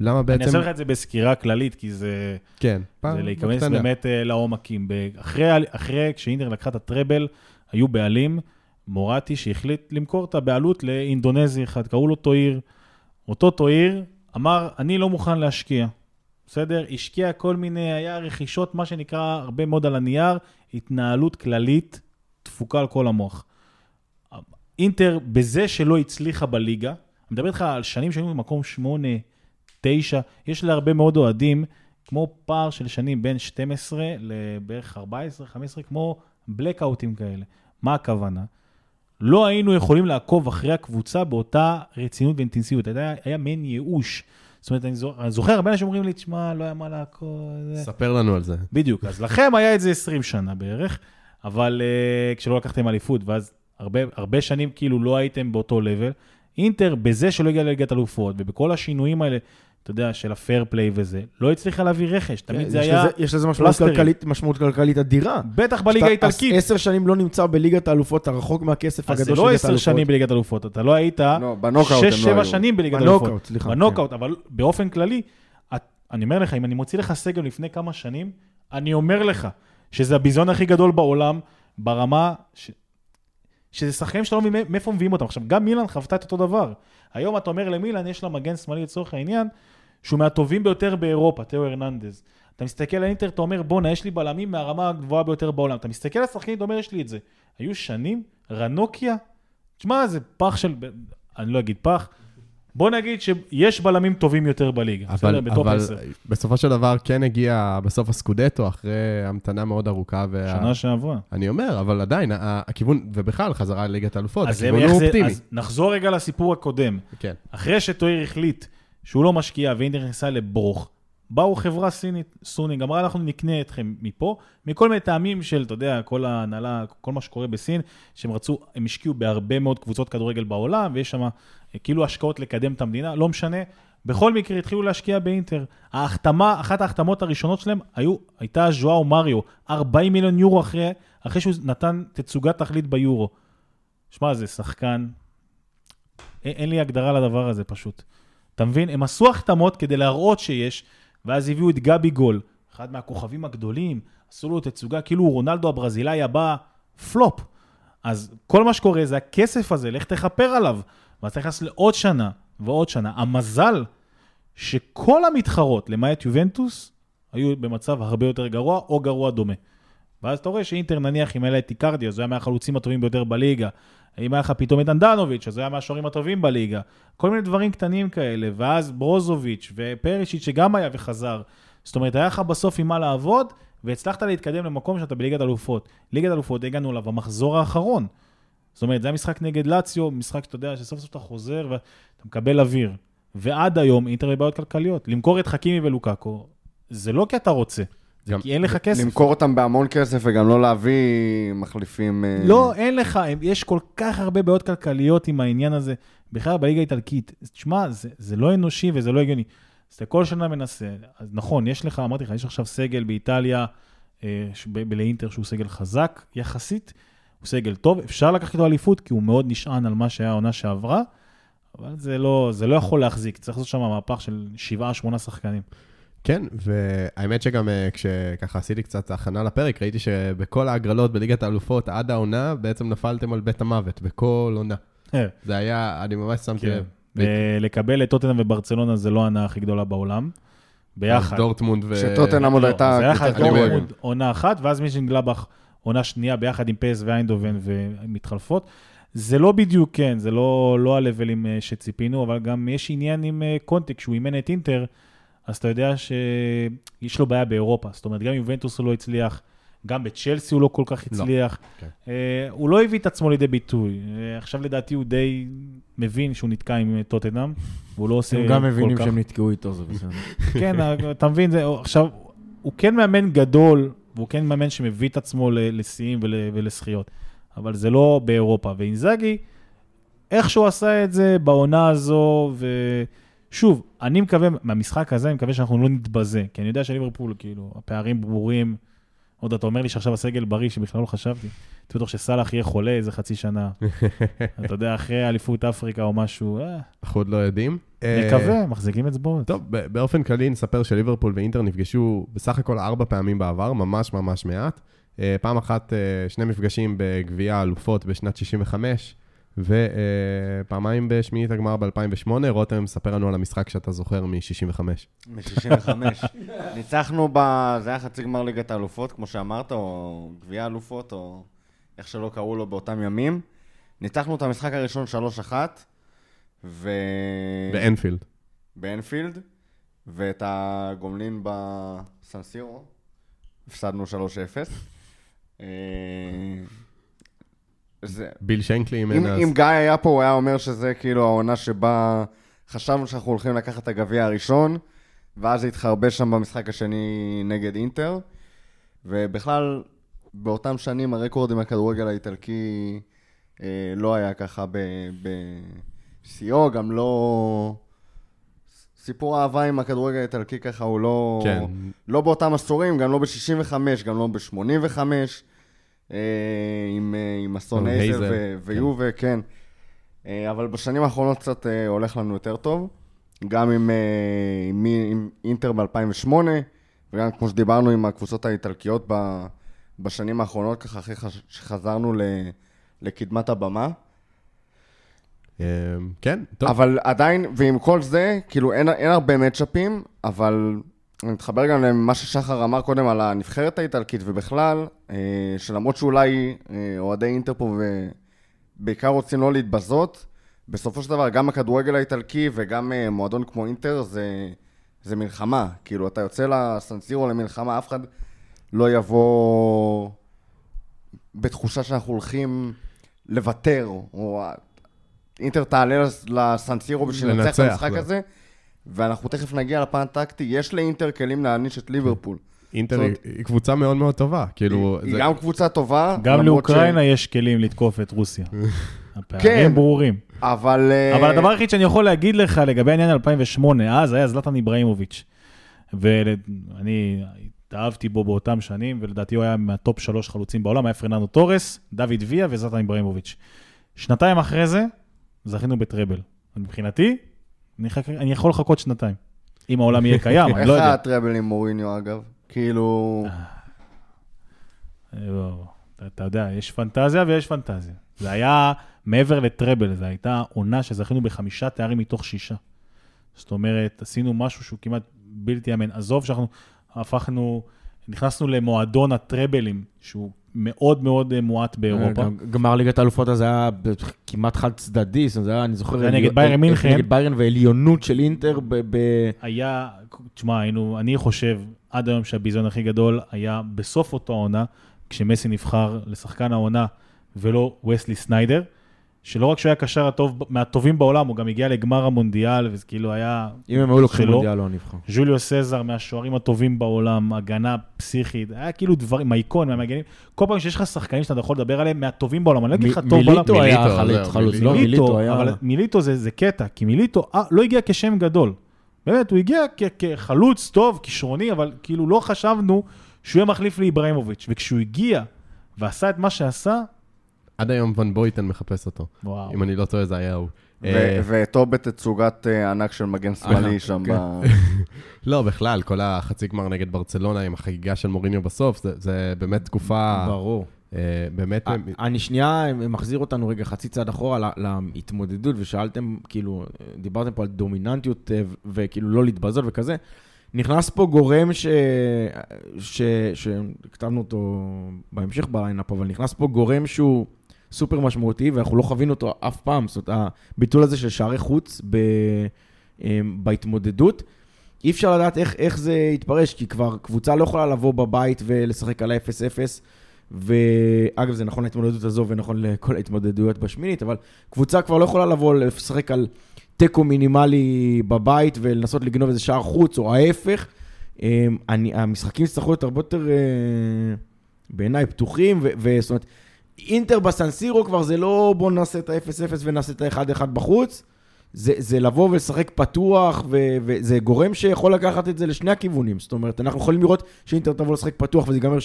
למה בעצם... אני אעשה לך את זה בסקירה כללית, כי זה... כן, פעם זה להיכנס בקטנה. באמת אה, לעומקים. אחרי, אחרי, כשאינטר לקחה את הטראבל, היו בעלים, מורטי, שהחליט למכור את הבעלות לאינדונזי אחד, קראו לו טויר. אותו טויר אמר, אני לא מוכן להשקיע. בסדר? השקיע כל מיני, היה רכישות, מה שנקרא, הרבה מאוד על הנייר, התנהלות כללית, תפוקה על כל המוח. אינטר, בזה שלא הצליחה בליגה, אני מדבר איתך על שנים שהיינו במקום 8, 9, יש לה הרבה מאוד אוהדים, כמו פער של שנים בין 12 לבערך 14, 15, כמו בלקאוטים כאלה. מה הכוונה? לא היינו יכולים לעקוב אחרי הקבוצה באותה רצינות ואינטנסיביות. היה, היה מעין ייאוש. זאת אומרת, אני זוכר, אני זוכר הרבה אנשים אומרים לי, תשמע, לא היה מה לעקוב. זה." ספר לנו על זה. בדיוק, אז לכם היה את זה 20 שנה בערך, אבל uh, כשלא לקחתם אליפות, ואז הרבה, הרבה שנים כאילו לא הייתם באותו לבל. אינטר, בזה שלא הגיע לליגת אלופות, ובכל השינויים האלה, אתה יודע, של ה fair play וזה, לא הצליחה להביא רכש. תמיד כן, זה יש היה, לזה- יש לזה משמעות. כלכלית- משמעות כלכלית אדירה. בטח בליגה האיטלקית. עשר שנים לא נמצא בליגת האלופות, אתה רחוק מהכסף אז זה הגדול של לא ליגת עשר האלופות. שנים בליגת אלופות, אתה לא היית לא, בנוקאוט הם שש, לא שבע. שנים בליגת אלופות. בנוקאוט, סליחה. בנוקאוט, אבל באופן כללי, את, אני אומר לך, אם אני מוציא לך סגל לפני כמה שנים, אני אומר לך שזה הביזיון הכי גדול בעולם, ברמה ש... שזה שחקנים שאתה לא מבין מאיפה מביאים אותם. עכשיו, גם מילאן חוותה את אותו דבר. היום אתה אומר למילאן, יש לה מגן שמאלי לצורך העניין, שהוא מהטובים ביותר באירופה, תאו הרננדז. אתה מסתכל על אינטר, אתה אומר, בואנה, יש לי בלמים מהרמה הגבוהה ביותר בעולם. אתה מסתכל על השחקנים, אתה אומר, יש לי את זה. היו שנים, רנוקיה, תשמע, זה פח של, אני לא אגיד פח, בוא נגיד שיש בלמים טובים יותר בליגה, בסדר? אבל, בטופ אבל 10. בסופו של דבר כן הגיע בסוף הסקודטו, אחרי המתנה מאוד ארוכה. וה... שנה שעברה. אני אומר, אבל עדיין, הכיוון, ובכלל, חזרה לליגת האלופות, הכיוון הוא אופטימי. אז נחזור רגע לסיפור הקודם. כן. אחרי שתוהיר החליט שהוא לא משקיע ואינטר נכנסה לברוך, באו חברה סינית, סונינג, אמרה אנחנו נקנה אתכם מפה, מכל מיני טעמים של, אתה יודע, כל ההנהלה, כל מה שקורה בסין, שהם רצו, הם השקיעו בהרבה מאוד קבוצות כדורגל בעולם, ויש שם אה, כאילו השקעות לקדם את המדינה, לא משנה. בכל מקרה התחילו להשקיע באינטר. ההחתמה, אחת ההחתמות הראשונות שלהם היו, הייתה ז'ואאו מריו, 40 מיליון יורו אחרי, אחרי שהוא נתן תצוגת תכלית ביורו. שמע, זה שחקן, אין, אין לי הגדרה לדבר הזה פשוט. אתה מבין? הם עשו החתמות כדי להראות שיש, ואז הביאו את גבי גול, אחד מהכוכבים הגדולים, עשו לו תצוגה כאילו רונלדו הברזילאי הבא, פלופ. אז כל מה שקורה זה הכסף הזה, לך תכפר עליו. ואז אתה נכנס לעוד שנה ועוד שנה. המזל שכל המתחרות, למעט יובנטוס, היו במצב הרבה יותר גרוע או גרוע דומה. ואז אתה רואה שאינטר נניח אם היה לה את איקרדי, אז הוא היה מהחלוצים הטובים ביותר בליגה. אם היה לך פתאום את אנדנוביץ', אז הוא היה מהשוערים הטובים בליגה. כל מיני דברים קטנים כאלה, ואז ברוזוביץ' ופרישיץ' שגם היה וחזר. זאת אומרת, היה לך בסוף עם מה לעבוד, והצלחת להתקדם למקום שאתה בליגת אלופות. ליגת אלופות, הגענו אליו במחזור האחרון. זאת אומרת, זה היה משחק נגד לאציו, משחק שאתה יודע, שסוף סוף אתה חוזר ואתה מקבל אוויר. ועד היום אינטר בבעיות כלכליות. למכור את חכימי ולוקאקו, זה לא כי אתה רוצה, זה כי אין לך כסף. למכור אותם בהמון כסף וגם לא להביא מחליפים... אה, לא, אין לך, יש כל כך הרבה בעיות כלכליות עם העניין הזה, בכלל בליגה האיטלקית. תשמע, זה, זה לא אנושי וזה לא הגיוני. אז אתה כל שנה מנסה. אז נכון, יש לך, אמרתי לך, יש עכשיו סגל באיטליה, אה, לאינטר שהוא סגל חזק יחסית, הוא סגל טוב, אפשר לקחת איתו אליפות, כי הוא מאוד נשען על מה שהיה העונה שעברה, אבל זה לא, זה לא יכול להחזיק, צריך לעשות שם מהפך של שבעה, שמונה שחקנים. כן, והאמת שגם אה, כשככה עשיתי קצת הכנה לפרק, ראיתי שבכל ההגרלות בליגת האלופות עד העונה, בעצם נפלתם על בית המוות, בכל עונה. זה היה, אני ממש שמתי כן. לב. אה, לקבל את טוטנאם וברצלונה זה לא ההנאה הכי גדולה בעולם. ביחד. דורטמונד ו... שטוטנאם עוד לא, הייתה... זה היה לך. דורטמונד עונה אחת, ואז מישנגלבך עונה שנייה ביחד עם פס ואיינדובן ומתחלפות. זה לא בדיוק, כן, זה לא, לא הלבלים אה, שציפינו, אבל גם יש עניין עם אה, קונטק, כשהוא אימן את אינטר, אז אתה יודע שיש לו בעיה באירופה. זאת אומרת, גם יובנטוס הוא לא הצליח, גם בצ'לסי הוא לא כל כך לא. הצליח. כן. אה, הוא לא הביא את עצמו לידי ביטוי. אה, עכשיו לדעתי הוא די מבין שהוא נתקע עם אה, טוטנאם, והוא לא עושה הם כל כך... גם מבינים שהם נתקעו איתו, זה בסדר. כן, אתה מבין, זה, עכשיו, הוא כן מאמן גדול, והוא כן מאמן שמביא את עצמו לשיאים ול, ולזכיות, אבל זה לא באירופה. ואינזאגי, איך שהוא עשה את זה בעונה הזו, ושוב, אני מקווה, מהמשחק הזה, אני מקווה שאנחנו לא נתבזה, כי אני יודע שליברפול, כאילו, הפערים ברורים. עוד אתה אומר לי שעכשיו הסגל בריא, שבכלל לא חשבתי. הייתי בטוח שסאלח יהיה חולה איזה חצי שנה. אתה יודע, אחרי אליפות אפריקה או משהו, אה, אנחנו עוד לא יודעים. נקווה, מחזיקים אצבעות. טוב, באופן כללי נספר שליברפול ואינטר נפגשו בסך הכל ארבע פעמים בעבר, ממש ממש מעט. אה, פעם אחת אה, שני מפגשים בגביע האלופות בשנת 65, ופעמיים בשמינית הגמר ב-2008. רותם, ספר לנו על המשחק שאתה זוכר מ-65. מ-65. ניצחנו ב... זה היה חצי גמר ליגת האלופות, כמו שאמרת, או גביע האלופות, או איך שלא קראו לו באותם ימים. ניצחנו את המשחק הראשון 3-1, ו... באנפילד. באנפילד, ואת הגומלין בסנסירו, הפסדנו 3-0. זה... ביל שנקלי אם, אז. אם גיא היה פה, הוא היה אומר שזה כאילו העונה שבה חשבנו שאנחנו הולכים לקחת את הגביע הראשון, ואז התחרבש שם במשחק השני נגד אינטר. ובכלל, באותם שנים הרקורד עם הכדורגל האיטלקי אה, לא היה ככה בשיאו, גם לא... סיפור האהבה עם הכדורגל האיטלקי ככה הוא לא... כן. לא באותם עשורים, גם לא ב-65, גם לא ב-85, אה, עם, אה, עם אסון אייזר הייזר, כן. ויובה, כן. אה, אבל בשנים האחרונות קצת אה, הולך לנו יותר טוב. גם עם, אה, עם, עם אינטר ב-2008, וגם כמו שדיברנו עם הקבוצות האיטלקיות ב- בשנים האחרונות, ככה אחרי שחזרנו ל- לקדמת הבמה. אה, כן, טוב. אבל עדיין, ועם כל זה, כאילו אין, אין הרבה מצ'אפים, אבל אני מתחבר גם למה ששחר אמר קודם על הנבחרת האיטלקית ובכלל, אה, שלמרות שאולי אה, אוהדי אינטר פה ובעיקר רוצים לא להתבזות, בסופו של דבר גם הכדורגל האיטלקי וגם אה, מועדון כמו אינטר זה, זה מלחמה. כאילו, אתה יוצא לסנסירו למלחמה, אף אחד לא יבוא בתחושה שאנחנו הולכים לוותר, או אינטר תעלה לס- לסנסירו בשביל לנצח את המשחק לא. הזה, ואנחנו תכף נגיע לפן הטקטי. יש לאינטר כלים להעניש את ליברפול. אינטר זאת היא קבוצה מאוד מאוד טובה. כאילו, היא זה- גם קבוצה טובה, גם לאוקראינה יש כלים לתקוף את רוסיה. הפערים כן. ברורים. אבל... אה, אבל הדבר היחיד שאני יכול להגיד לך לגבי העניין 2008, אז היה זלטן איבראימוביץ'. ואני התאהבתי בו באותם שנים, ולדעתי הוא היה מהטופ שלוש חלוצים בעולם, היה פרננדו תורס, דוד ויה וזלטן איבראימוביץ'. שנתיים אחרי זה, זכינו בטראבל. מבחינתי, אני, חכה, אני יכול לחכות שנתיים. אם העולם יהיה קיים, אני איך לא יודע. היה הטראבל עם מוריניו, אגב? כאילו... לא, אתה, יודע, יש פנטזיה ויש פנטזיה. זה היה מעבר לטראבל, זו הייתה עונה שזכינו בחמישה תארים מתוך שישה. זאת אומרת, עשינו משהו שהוא כמעט בלתי יאמן. עזוב שאנחנו הפכנו, נכנסנו למועדון הטראבלים, שהוא מאוד מאוד אה, מועט באירופה. גמר ליגת האלופות הזה היה כמעט חד צדדי, זאת אומרת, זה היה, אני זוכר... זה נגד ביירן מינכן. נגד ביירן ועליונות של אינטר ב... ב- היה, תשמע, היינו, אני חושב עד היום שהביזיון הכי גדול היה בסוף אותה עונה, כשמסי נבחר לשחקן העונה ולא וסלי סניידר, שלא רק שהוא היה הקשר הטוב, מהטובים בעולם, הוא גם הגיע לגמר המונדיאל, וזה כאילו היה... אם הם היו לוקחים. מונדיאל, לא נבחר. ז'וליו סזר מהשוערים הטובים בעולם, הגנה פסיכית, היה כאילו דברים, מהאיקון, מהמגנים. כל פעם שיש לך שחקנים שאתה יכול לדבר עליהם, מהטובים בעולם, אני לא אגיד לך טוב בעולם. מיליטו היה חלוץ, מיליטו. לא, מיליטו היה... אבל מיליטו זה, זה קטע, כי מיליטו אה, לא הגיע כשם גדול. באמת, הוא הגיע כחלוץ טוב, כישרוני, אבל כאילו לא חשבנו שהוא יהיה מחליף לאיבראימוביץ'. וכשהוא הגיע ועשה את מה שעשה, עד היום ון בויטן מחפש אותו. וואו. אם אני לא טועה, זה היה הוא. אה, ואתו בתצוגת אה, ענק של מגן שמאלי שם כן. ב... לא, בכלל, כל החצי גמר נגד ברצלונה עם החגיגה של מוריניו בסוף, זה- זה באמת תקופה, ברור. אה, באמת... אני שנייה מחזיר אותנו רגע חצי צעד אחורה ל- להתמודדות, ושאלתם, כאילו, דיברתם פה על דומיננטיות אה, וכאילו לא להתבזות וכזה. נכנס פה גורם ש... ש... שכתבנו אותו בהמשך בליינאפ, אבל נכנס פה גורם שהוא סופר משמעותי, ואנחנו לא חווינו אותו אף פעם. זאת אומרת, הביטול הזה של שערי חוץ ב... אה, בהתמודדות. אי אפשר לדעת איך, איך זה יתפרש, כי כבר קבוצה לא יכולה לבוא בבית ולשחק על ה-0-0. ואגב, זה נכון להתמודדות הזו ונכון לכל ההתמודדויות בשמינית, אבל קבוצה כבר לא יכולה לבוא לשחק על תיקו מינימלי בבית ולנסות לגנוב איזה שער חוץ, או ההפך. אמ, אני, המשחקים יצטרכו להיות הרבה יותר, אה, בעיניי, פתוחים, וזאת אומרת, אינטר בסנסירו כבר זה לא בוא נעשה את ה-0-0 ונעשה את ה-1-1 בחוץ, זה, זה לבוא ולשחק פתוח, ו- וזה גורם שיכול לקחת את זה לשני הכיוונים. זאת אומרת, אנחנו יכולים לראות שאינטר תבוא לשחק פתוח וזה ייגמר 3-0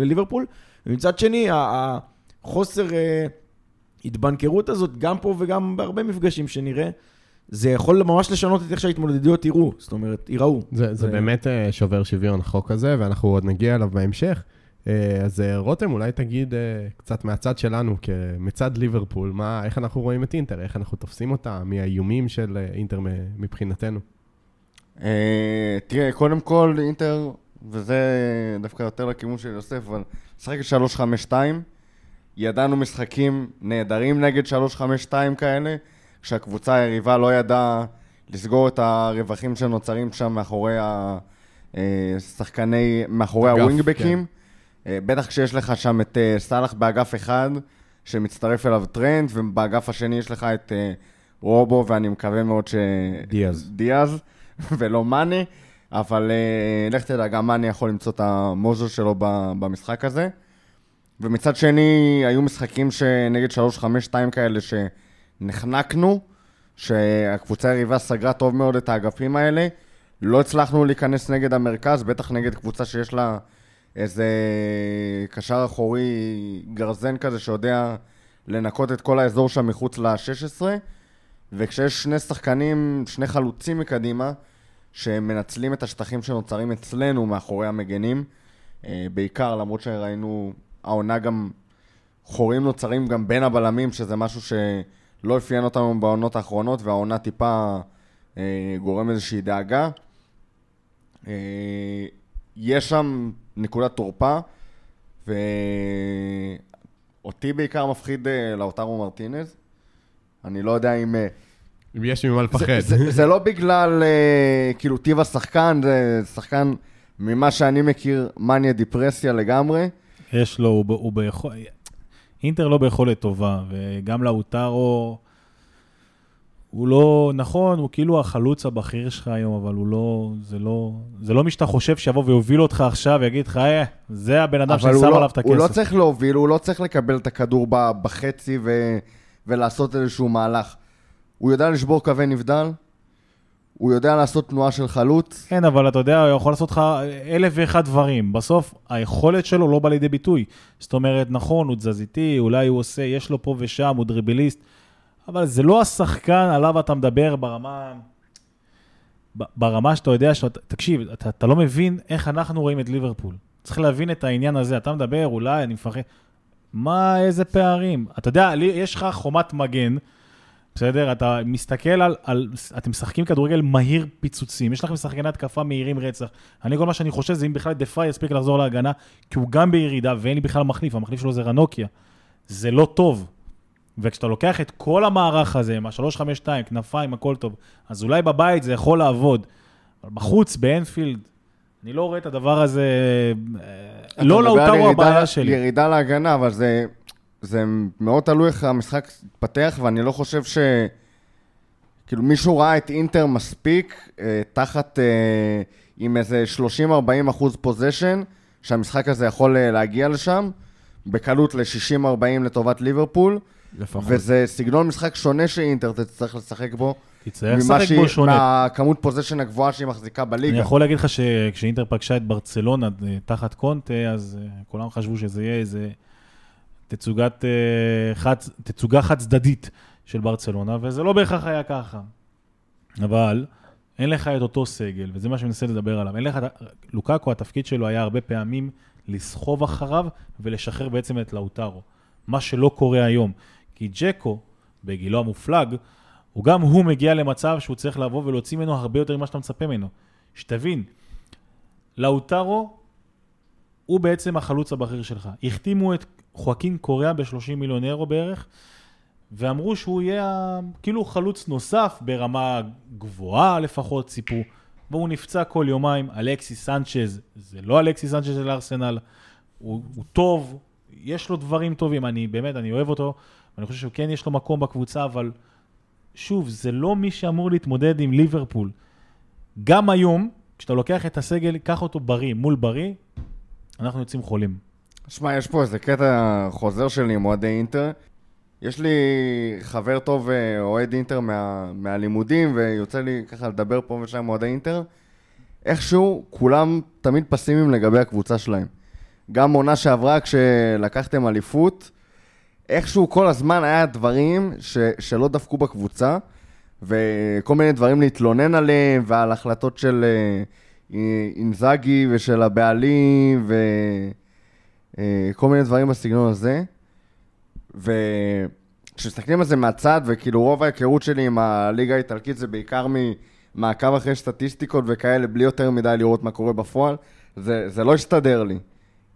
לליברפול, ומצד שני, החוסר אה, התבנקרות הזאת, גם פה וגם בהרבה מפגשים שנראה, זה יכול ממש לשנות את איך שההתמודדויות יראו, זאת אומרת, ייראו. זה, זה ו- באמת אה, שובר שוויון, החוק הזה, ואנחנו עוד נגיע אליו בהמשך. אה, אז אה, רותם, אולי תגיד אה, קצת מהצד שלנו, מצד ליברפול, מה, איך אנחנו רואים את אינטר, איך אנחנו תופסים אותה, מהאיומים של אינטר מבחינתנו. אה, תראה, קודם כל, אינטר, וזה דווקא יותר לכיוון של יוסף, אבל משחק 3-5-2, ידענו משחקים נהדרים נגד 3-5-2 כאלה, כשהקבוצה היריבה לא ידעה לסגור את הרווחים שנוצרים שם מאחורי השחקני, מאחורי הווינגבקים. אה, בטח כשיש לך שם את אה, סאלח באגף אחד, שמצטרף אליו טרנד, ובאגף השני יש לך את אה, רובו, ואני מקווה מאוד ש... דיאז. דיאז, ולא מאני, אבל אה, לך תדע, גם מאני יכול למצוא את המוזו שלו במשחק הזה. ומצד שני, היו משחקים שנגד 3-5-2 כאלה שנחנקנו, שהקבוצה היריבה סגרה טוב מאוד את האגפים האלה. לא הצלחנו להיכנס נגד המרכז, בטח נגד קבוצה שיש לה איזה קשר אחורי גרזן כזה שיודע לנקות את כל האזור שם מחוץ ל-16. וכשיש שני שחקנים, שני חלוצים מקדימה, שמנצלים את השטחים שנוצרים אצלנו מאחורי המגנים, אה, בעיקר, למרות שראינו, העונה גם, חורים נוצרים גם בין הבלמים, שזה משהו שלא אפיין אותנו בעונות האחרונות, והעונה טיפה אה, גורם איזושהי דאגה. אה, יש שם נקודת תורפה, ואותי בעיקר מפחיד אה, לאוטרו מרטינז. אני לא יודע אם... אה, אם יש ממה לפחד. זה, זה, זה לא בגלל, uh, כאילו, טיב השחקן, זה שחקן, ממה שאני מכיר, מניה דיפרסיה לגמרי. יש לו, הוא, הוא ביכול... אינטר לא ביכולת טובה, וגם לאוטרו, הוא לא, נכון, הוא כאילו החלוץ הבכיר שלך היום, אבל הוא לא, זה לא, זה לא מי שאתה חושב שיבוא ויוביל אותך עכשיו ויגיד לך, אה, זה הבן אדם אבל שאני הוא שם לא, עליו את הכסף. הוא לא צריך להוביל, הוא לא צריך לקבל את הכדור בחצי ו, ולעשות איזשהו מהלך. הוא יודע לשבור קווי נבדל, הוא יודע לעשות תנועה של חלוץ. כן, אבל אתה יודע, הוא יכול לעשות לך אלף ואחד דברים. בסוף, היכולת שלו לא באה לידי ביטוי. זאת אומרת, נכון, הוא תזזיתי, אולי הוא עושה, יש לו פה ושם, הוא דריבליסט, אבל זה לא השחקן עליו אתה מדבר ברמה... ברמה שאתה יודע, שאתה, תקשיב, אתה, אתה לא מבין איך אנחנו רואים את ליברפול. צריך להבין את העניין הזה. אתה מדבר, אולי, אני מפחד. מה, איזה פערים? אתה יודע, לי, יש לך חומת מגן, בסדר? אתה מסתכל על, על... אתם משחקים כדורגל מהיר פיצוצים, יש לכם שחקני התקפה מהירים רצח. אני, כל מה שאני חושב זה אם בכלל דה פריי יספיק לחזור להגנה, כי הוא גם בירידה ואין לי בכלל מחליף, המחליף שלו זה רנוקיה. זה לא טוב. וכשאתה לוקח את כל המערך הזה, עם ה-352, כנפיים, הכל טוב, אז אולי בבית זה יכול לעבוד. אבל בחוץ, באנפילד, אני לא רואה את הדבר הזה... אתה לא לאוטרו ירידה- הבעיה שלי. ירידה להגנה, אבל זה, זה מאוד תלוי איך המשחק יתפתח, ואני לא חושב ש... כאילו מישהו ראה את אינטר מספיק אה, תחת אה, עם איזה 30-40 אחוז possession, שהמשחק הזה יכול אה, להגיע לשם, בקלות ל-60-40 לטובת ליברפול, לפחות. וזה סגנון משחק שונה שאינטר תצטרך לשחק בו, תצטרך לשחק בו שונה. מהכמות possession הגבוהה שהיא מחזיקה בליגה. אני יכול להגיד לך שכשאינטר פגשה את ברצלונה אה, תחת קונטה, אז אה, כולם חשבו שזה יהיה איזה תצוגת, אה, חד, תצוגה חד צדדית של ברצלונה, וזה לא בהכרח היה ככה. אבל אין לך את אותו סגל, וזה מה שאני מנסה לדבר עליו. אין לך, לוקאקו, התפקיד שלו היה הרבה פעמים לסחוב אחריו ולשחרר בעצם את לאוטרו. מה שלא קורה היום. כי ג'קו, בגילו המופלג, הוא גם הוא מגיע למצב שהוא צריך לבוא ולהוציא ממנו הרבה יותר ממה שאתה מצפה ממנו. שתבין, לאוטרו הוא בעצם החלוץ הבכיר שלך. החתימו את חואקין קוריאה ב-30 מיליון אירו בערך, ואמרו שהוא יהיה כאילו חלוץ נוסף ברמה גבוהה לפחות, ציפו. והוא נפצע כל יומיים. אלכסי סנצ'ז, זה לא אלכסי סנצ'ז של ארסנל, הוא, הוא טוב, יש לו דברים טובים, אני באמת, אני אוהב אותו, ואני חושב שכן יש לו מקום בקבוצה, אבל שוב, זה לא מי שאמור להתמודד עם ליברפול. גם היום, כשאתה לוקח את הסגל, קח אותו בריא מול בריא, אנחנו יוצאים חולים. שמע, יש פה איזה קטע חוזר שלי עם אוהדי אינטר. יש לי חבר טוב, אה, אוהד אינטר מה, מהלימודים, ויוצא לי ככה לדבר פה ושם עם אוהדי אינטר. איכשהו, כולם תמיד פסימיים לגבי הקבוצה שלהם. גם עונה שעברה, כשלקחתם אליפות, איכשהו כל הזמן היה דברים ש, שלא דפקו בקבוצה, וכל מיני דברים להתלונן עליהם, ועל החלטות של אה, אינזאגי ושל הבעלים, ו... אה, מיני דברים בסגנון הזה. וכשמסתכלים על זה מהצד, וכאילו רוב ההיכרות שלי עם הליגה האיטלקית זה בעיקר ממעקב אחרי סטטיסטיקות וכאלה, בלי יותר מדי לראות מה קורה בפועל, זה, זה לא הסתדר לי.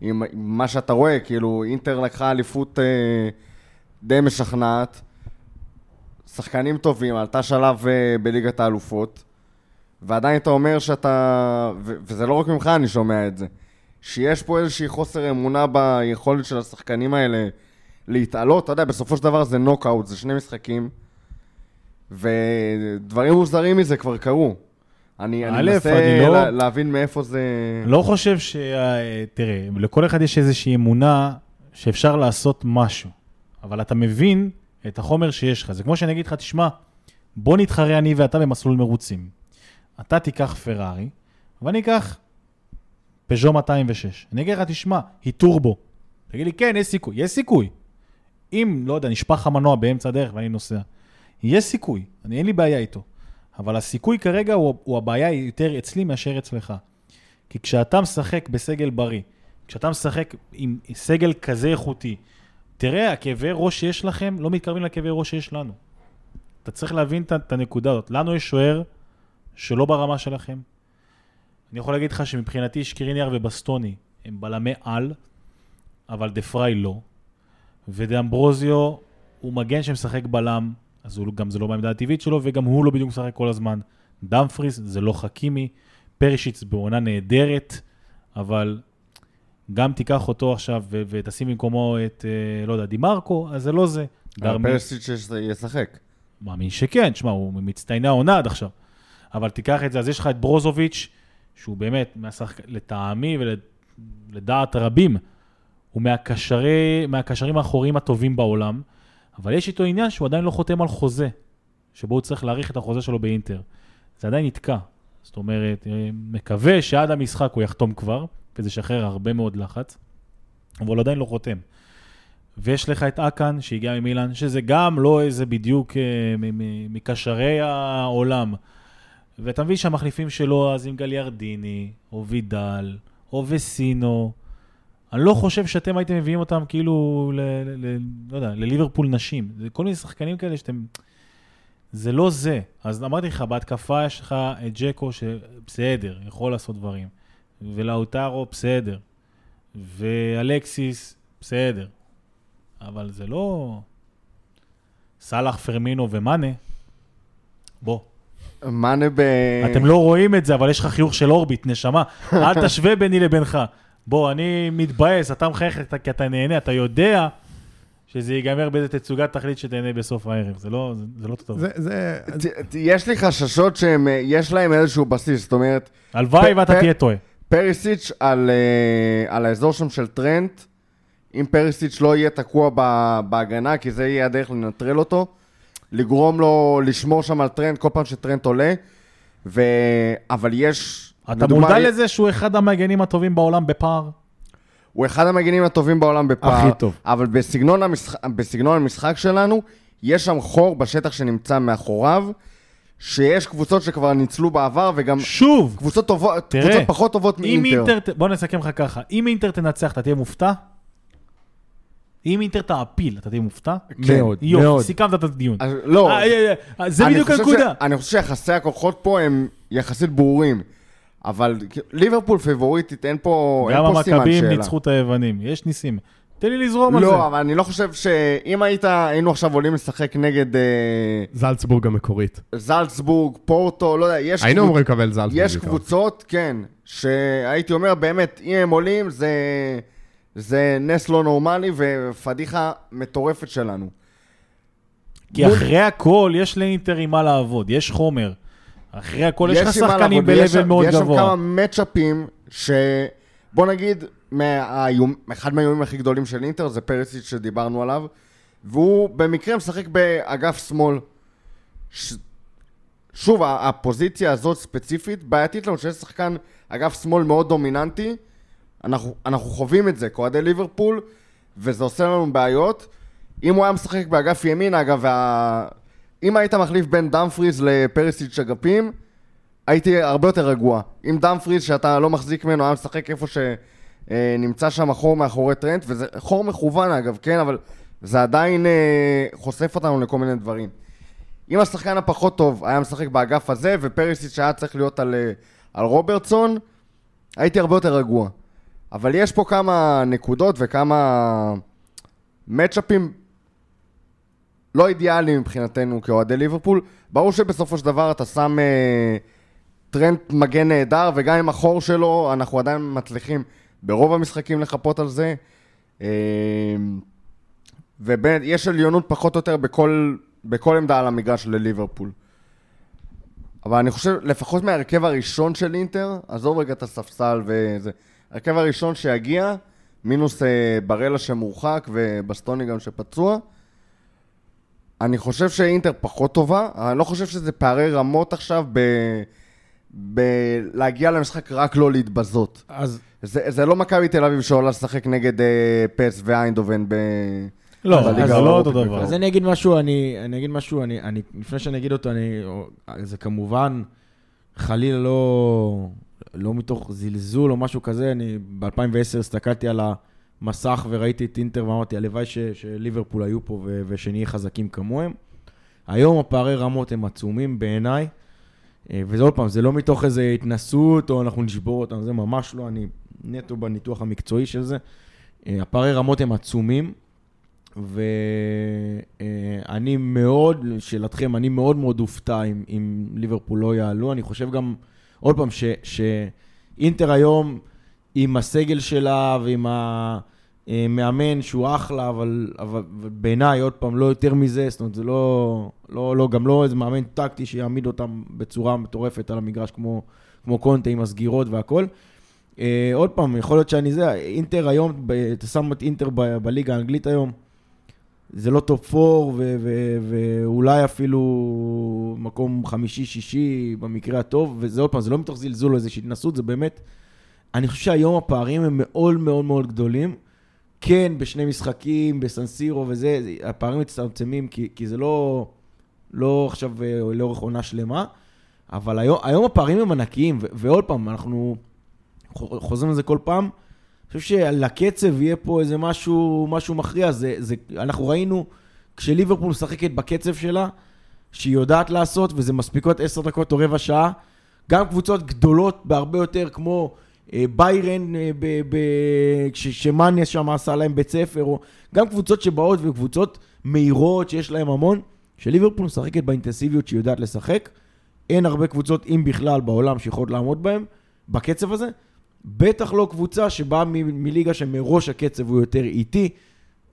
עם, מה שאתה רואה, כאילו אינטר לקחה אליפות אה, די משכנעת, שחקנים טובים, עלתה שלב אה, בליגת האלופות, ועדיין אתה אומר שאתה, ו- וזה לא רק ממך אני שומע את זה, שיש פה איזושהי חוסר אמונה ביכולת של השחקנים האלה להתעלות, אתה יודע, בסופו של דבר זה נוקאוט, זה שני משחקים, ודברים מוזרים מזה כבר קרו. אני, מנסה לא- לה, להבין מאיפה זה... לא חושב ש... אה, תראה, לכל אחד יש איזושהי אמונה שאפשר לעשות משהו, אבל אתה מבין את החומר שיש לך. זה כמו שאני אגיד לך, תשמע, בוא נתחרה אני ואתה במסלול מרוצים. אתה תיקח פרארי, ואני אקח פז'ו 206. אני אגיד לך, תשמע, היא טורבו. תגיד לי, כן, יש סיכוי. יש סיכוי. אם, לא יודע, נשפך המנוע באמצע הדרך ואני נוסע. יש סיכוי, אני אין לי בעיה איתו. אבל הסיכוי כרגע הוא, הוא הבעיה יותר אצלי מאשר אצלך. כי כשאתה משחק בסגל בריא, כשאתה משחק עם סגל כזה איכותי, תראה, הכאבי ראש שיש לכם לא מתקרבים לכאבי ראש שיש לנו. אתה צריך להבין את- הנקודה הזאת. לנו יש שוער שלא ברמה שלכם. אני יכול להגיד לך שמבחינתי שקריניאר ובסטוני הם בלמי על, אבל דה פריי לא. ודאמברוזיו הוא מגן שמשחק בלם, אז הוא גם זה לא בעמדה הטבעית שלו, וגם הוא לא בדיוק משחק כל הזמן. דמפריס זה לא חכימי, פרישיץ בעונה נהדרת, אבל גם תיקח אותו עכשיו ו- ותשים במקומו את, אה, לא יודע, דימרקו, אז זה לא זה. דרמי- פרסיץ' ישחק. מאמין שכן, תשמע, הוא מצטייני העונה עד עכשיו. אבל תיקח את זה, אז יש לך את ברוזוביץ', שהוא באמת, מהשחק... לטעמי ולדעת רבים, הוא מהקשרי, מהקשרים האחוריים הטובים בעולם, אבל יש איתו עניין שהוא עדיין לא חותם על חוזה, שבו הוא צריך להאריך את החוזה שלו באינטר. זה עדיין נתקע. זאת אומרת, אה, מקווה שעד המשחק הוא יחתום כבר, וזה ישחרר הרבה מאוד לחץ, אבל הוא עדיין לא חותם. ויש לך את אקן, שהגיע ממילאן, שזה גם לא איזה בדיוק אה, מקשרי העולם. ואתה מבין שהמחליפים שלו, אז עם גליארדיני, או וידל, או וסינו, אני לא חושב שאתם הייתם מביאים אותם כאילו, ל, ל, ל, לא יודע, לליברפול נשים. זה כל מיני שחקנים כאלה שאתם... זה לא זה. אז אמרתי לך, בהתקפה יש לך את ג'קו, שבסדר, יכול לעשות דברים. ולאוטרו, בסדר. ואלקסיס, בסדר. אבל זה לא... סאלח, פרמינו ומאנה. בוא. מאנה ב... אתם לא רואים את זה, אבל יש לך חיוך של אורביט, נשמה. אל תשווה ביני לבינך. בוא, אני מתבאס, אתה מחייך אתה- כי אתה נהנה, אתה יודע שזה ייגמר באיזה תצוגת תכלית שתהנה בסוף הערב. זה לא, זה, זה לא טוב. זה, זה, ת- ת- יש לי חששות שיש להם איזשהו בסיס, זאת אומרת, הלוואי ואתה תהיה טועה. פריסיץ' על, אה, על האזור שם של טרנט, אם פריסיץ' לא יהיה תקוע ב- בהגנה, כי זה יהיה הדרך לנטרל אותו, לגרום לו לשמור שם על טרנט כל פעם שטרנט עולה, ו... אבל יש... אתה מודע לזה שהוא אחד המגנים הטובים בעולם בפער? הוא אחד המגינים הטובים בעולם בפער. הכי טוב. אבל בסגנון, המשחק, בסגנון המשחק שלנו, יש שם חור בשטח שנמצא מאחוריו, שיש קבוצות שכבר ניצלו בעבר, וגם שוב, קבוצות, טובות, תראה, קבוצות פחות טובות מאינטר. אינטר, בוא נסכם לך ככה, אם אינטר תנצח, אתה תהיה מופתע? אם אינטר תעפיל, אתה תהיה מופתע? כן. מאוד, יופי, מאוד. סיכמת את הדיון. אז לא, אה, אה, אה, זה בדיוק הנקודה. אני חושב שיחסי הכוחות פה הם יחסית ברורים. אבל ליברפול פיבוריטית, אין פה, אין גם פה סימן המכבים שאלה. ניצחו את היוונים, יש ניסים. תן לי לזרום על זה. לא, אבל אני לא חושב שאם היית, היינו עכשיו עולים לשחק נגד אה, זלצבורג המקורית. זלצבורג, פורטו, לא יודע, יש, היינו קבוצ- אמורים לקבל זלצבורג. יש. קבוצות, כן, שהייתי אומר, באמת, אם הם עולים, זה, זה נס לא נורמלי ופדיחה מטורפת שלנו. כי מול- אחרי הכל, יש לאינטר עם מה לעבוד, יש חומר. אחרי הכל, יש לך שחקנים ב-level שם- מאוד ויש שם גבוה. כמה מצ'אפים, שבוא נגיד, מהאיום, אחד מהאיומים הכי גדולים של אינטר זה פרסיץ' שדיברנו עליו, והוא במקרה משחק באגף שמאל. ש... שוב, הפוזיציה הזאת ספציפית, בעייתית לנו שיש שחקן אגף שמאל מאוד דומיננטי, אנחנו, אנחנו חווים את זה כאוהדי ליברפול, וזה עושה לנו בעיות. אם הוא היה משחק באגף ימין, אגב, וה... אם היית מחליף בין דמפריז לפרסיץ' אגפים, הייתי הרבה יותר רגוע. אם דמפריז, שאתה לא מחזיק ממנו, היה משחק איפה אה, נמצא שם חור מאחורי טרנט, וזה חור מכוון אגב, כן, אבל זה עדיין אה, חושף אותנו לכל מיני דברים. אם השחקן הפחות טוב היה משחק באגף הזה, ופריסיץ' היה צריך להיות על, אה, על רוברטסון, הייתי הרבה יותר רגוע. אבל יש פה כמה נקודות וכמה מצ'אפים לא אידיאליים מבחינתנו כאוהדי ליברפול. ברור שבסופו של דבר אתה שם אה, טרנד מגן נהדר, וגם עם החור שלו, אנחנו עדיין מצליחים ברוב המשחקים לחפות על זה. אה, ויש עליונות פחות או יותר בכל, בכל עמדה על המגרש לליברפול. אבל אני חושב, לפחות מההרכב הראשון של אינטר, עזוב רגע את הספסל וזה, ההרכב הראשון שיגיע, מינוס אה, ברלה שמורחק ובסטוני גם שפצוע, אני חושב שאינטר פחות טובה, אני לא חושב שזה פערי רמות עכשיו ב... בלהגיע למשחק רק לא להתבזות. אז זה, זה לא מכבי תל אביב שעולה לשחק נגד אה, פס ואיינדובן ב... לא, בליגה זה לא אותו דבר. אז אני אגיד משהו, אני, אני אגיד משהו, אני, אני, לפני שאני אגיד אותו, אני, זה כמובן חלילה לא, לא מתוך זלזול או משהו כזה, אני ב-2010 הסתכלתי על המסך וראיתי את אינטר ואמרתי, הלוואי שליברפול היו פה ו, ושנהיה חזקים כמוהם. היום הפערי רמות הם עצומים בעיניי, אה, וזה עוד פעם, זה לא מתוך איזו התנסות או אנחנו נשבור אותם, זה ממש לא, אני נטו בניתוח המקצועי של זה. אה, הפערי רמות הם עצומים, ואני מאוד, לשאלתכם, אני מאוד מאוד אופתע אם, אם ליברפול לא יעלו. אני חושב גם, עוד פעם, ש, שאינטר היום, עם הסגל שלה ועם המאמן שהוא אחלה, אבל, אבל בעיניי, עוד פעם, לא יותר מזה, זאת אומרת, זה לא, לא, לא, גם לא איזה מאמן טקטי שיעמיד אותם בצורה מטורפת על המגרש, כמו, כמו קונטה עם הסגירות והכל. Uh, עוד פעם, יכול להיות שאני זה, אינטר היום, אתה שם את אינטר ב- בליגה האנגלית היום, זה לא top 4 ו- ו- ואולי אפילו מקום חמישי-שישי במקרה הטוב, וזה עוד פעם, זה לא מתוך זלזול או איזושהי התנשאות, זה באמת, אני חושב שהיום הפערים הם מאוד מאוד מאוד גדולים. כן, בשני משחקים, בסן סירו וזה, זה- הפערים מצטמצמים, כי, כי זה לא, לא עכשיו אה, לאורך עונה שלמה, אבל היום, היום הפערים הם ענקיים, ו- ועוד פעם, אנחנו חוזרים לזה כל פעם. אני חושב שלקצב יהיה פה איזה משהו, משהו מכריע. זה, זה, אנחנו ראינו, כשליברפול משחקת בקצב שלה, שהיא יודעת לעשות, וזה מספיקות עשר דקות או רבע שעה, גם קבוצות גדולות בהרבה יותר, כמו ביירן, אה, ב- ב- כש- שמאניה שם עשה להם בית ספר, או גם קבוצות שבאות וקבוצות מהירות שיש להם המון, שליברפול משחקת באינטנסיביות שהיא יודעת לשחק. אין הרבה קבוצות, אם בכלל, בעולם שיכולות לעמוד בהם, בקצב הזה. בטח לא קבוצה שבאה מ- מליגה שמראש הקצב הוא יותר איטי,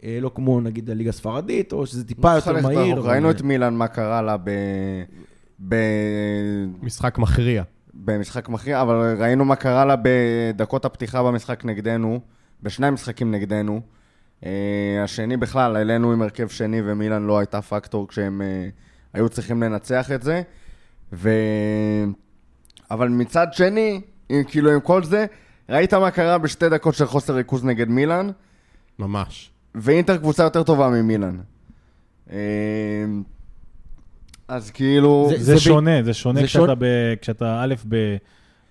אה, לא כמו נגיד הליגה הספרדית, או שזה טיפה יותר מהיר. ראינו את מילאן, מה קרה לה ב... ב... משחק מכריע. במשחק מכריע, אבל ראינו מה קרה לה בדקות הפתיחה במשחק נגדנו, בשני המשחקים נגדנו. Uh, השני בכלל, העלינו עם הרכב שני ומילאן לא הייתה פקטור כשהם uh, היו צריכים לנצח את זה. ו... אבל מצד שני, עם, כאילו עם כל זה, ראית מה קרה בשתי דקות של חוסר ריכוז נגד מילאן, ממש. ואינטר קבוצה יותר טובה ממילאן. אז כאילו... זה- זה ב- שונה, זה שונה זה כשאתה שונה- ב- כשאתה א', ב-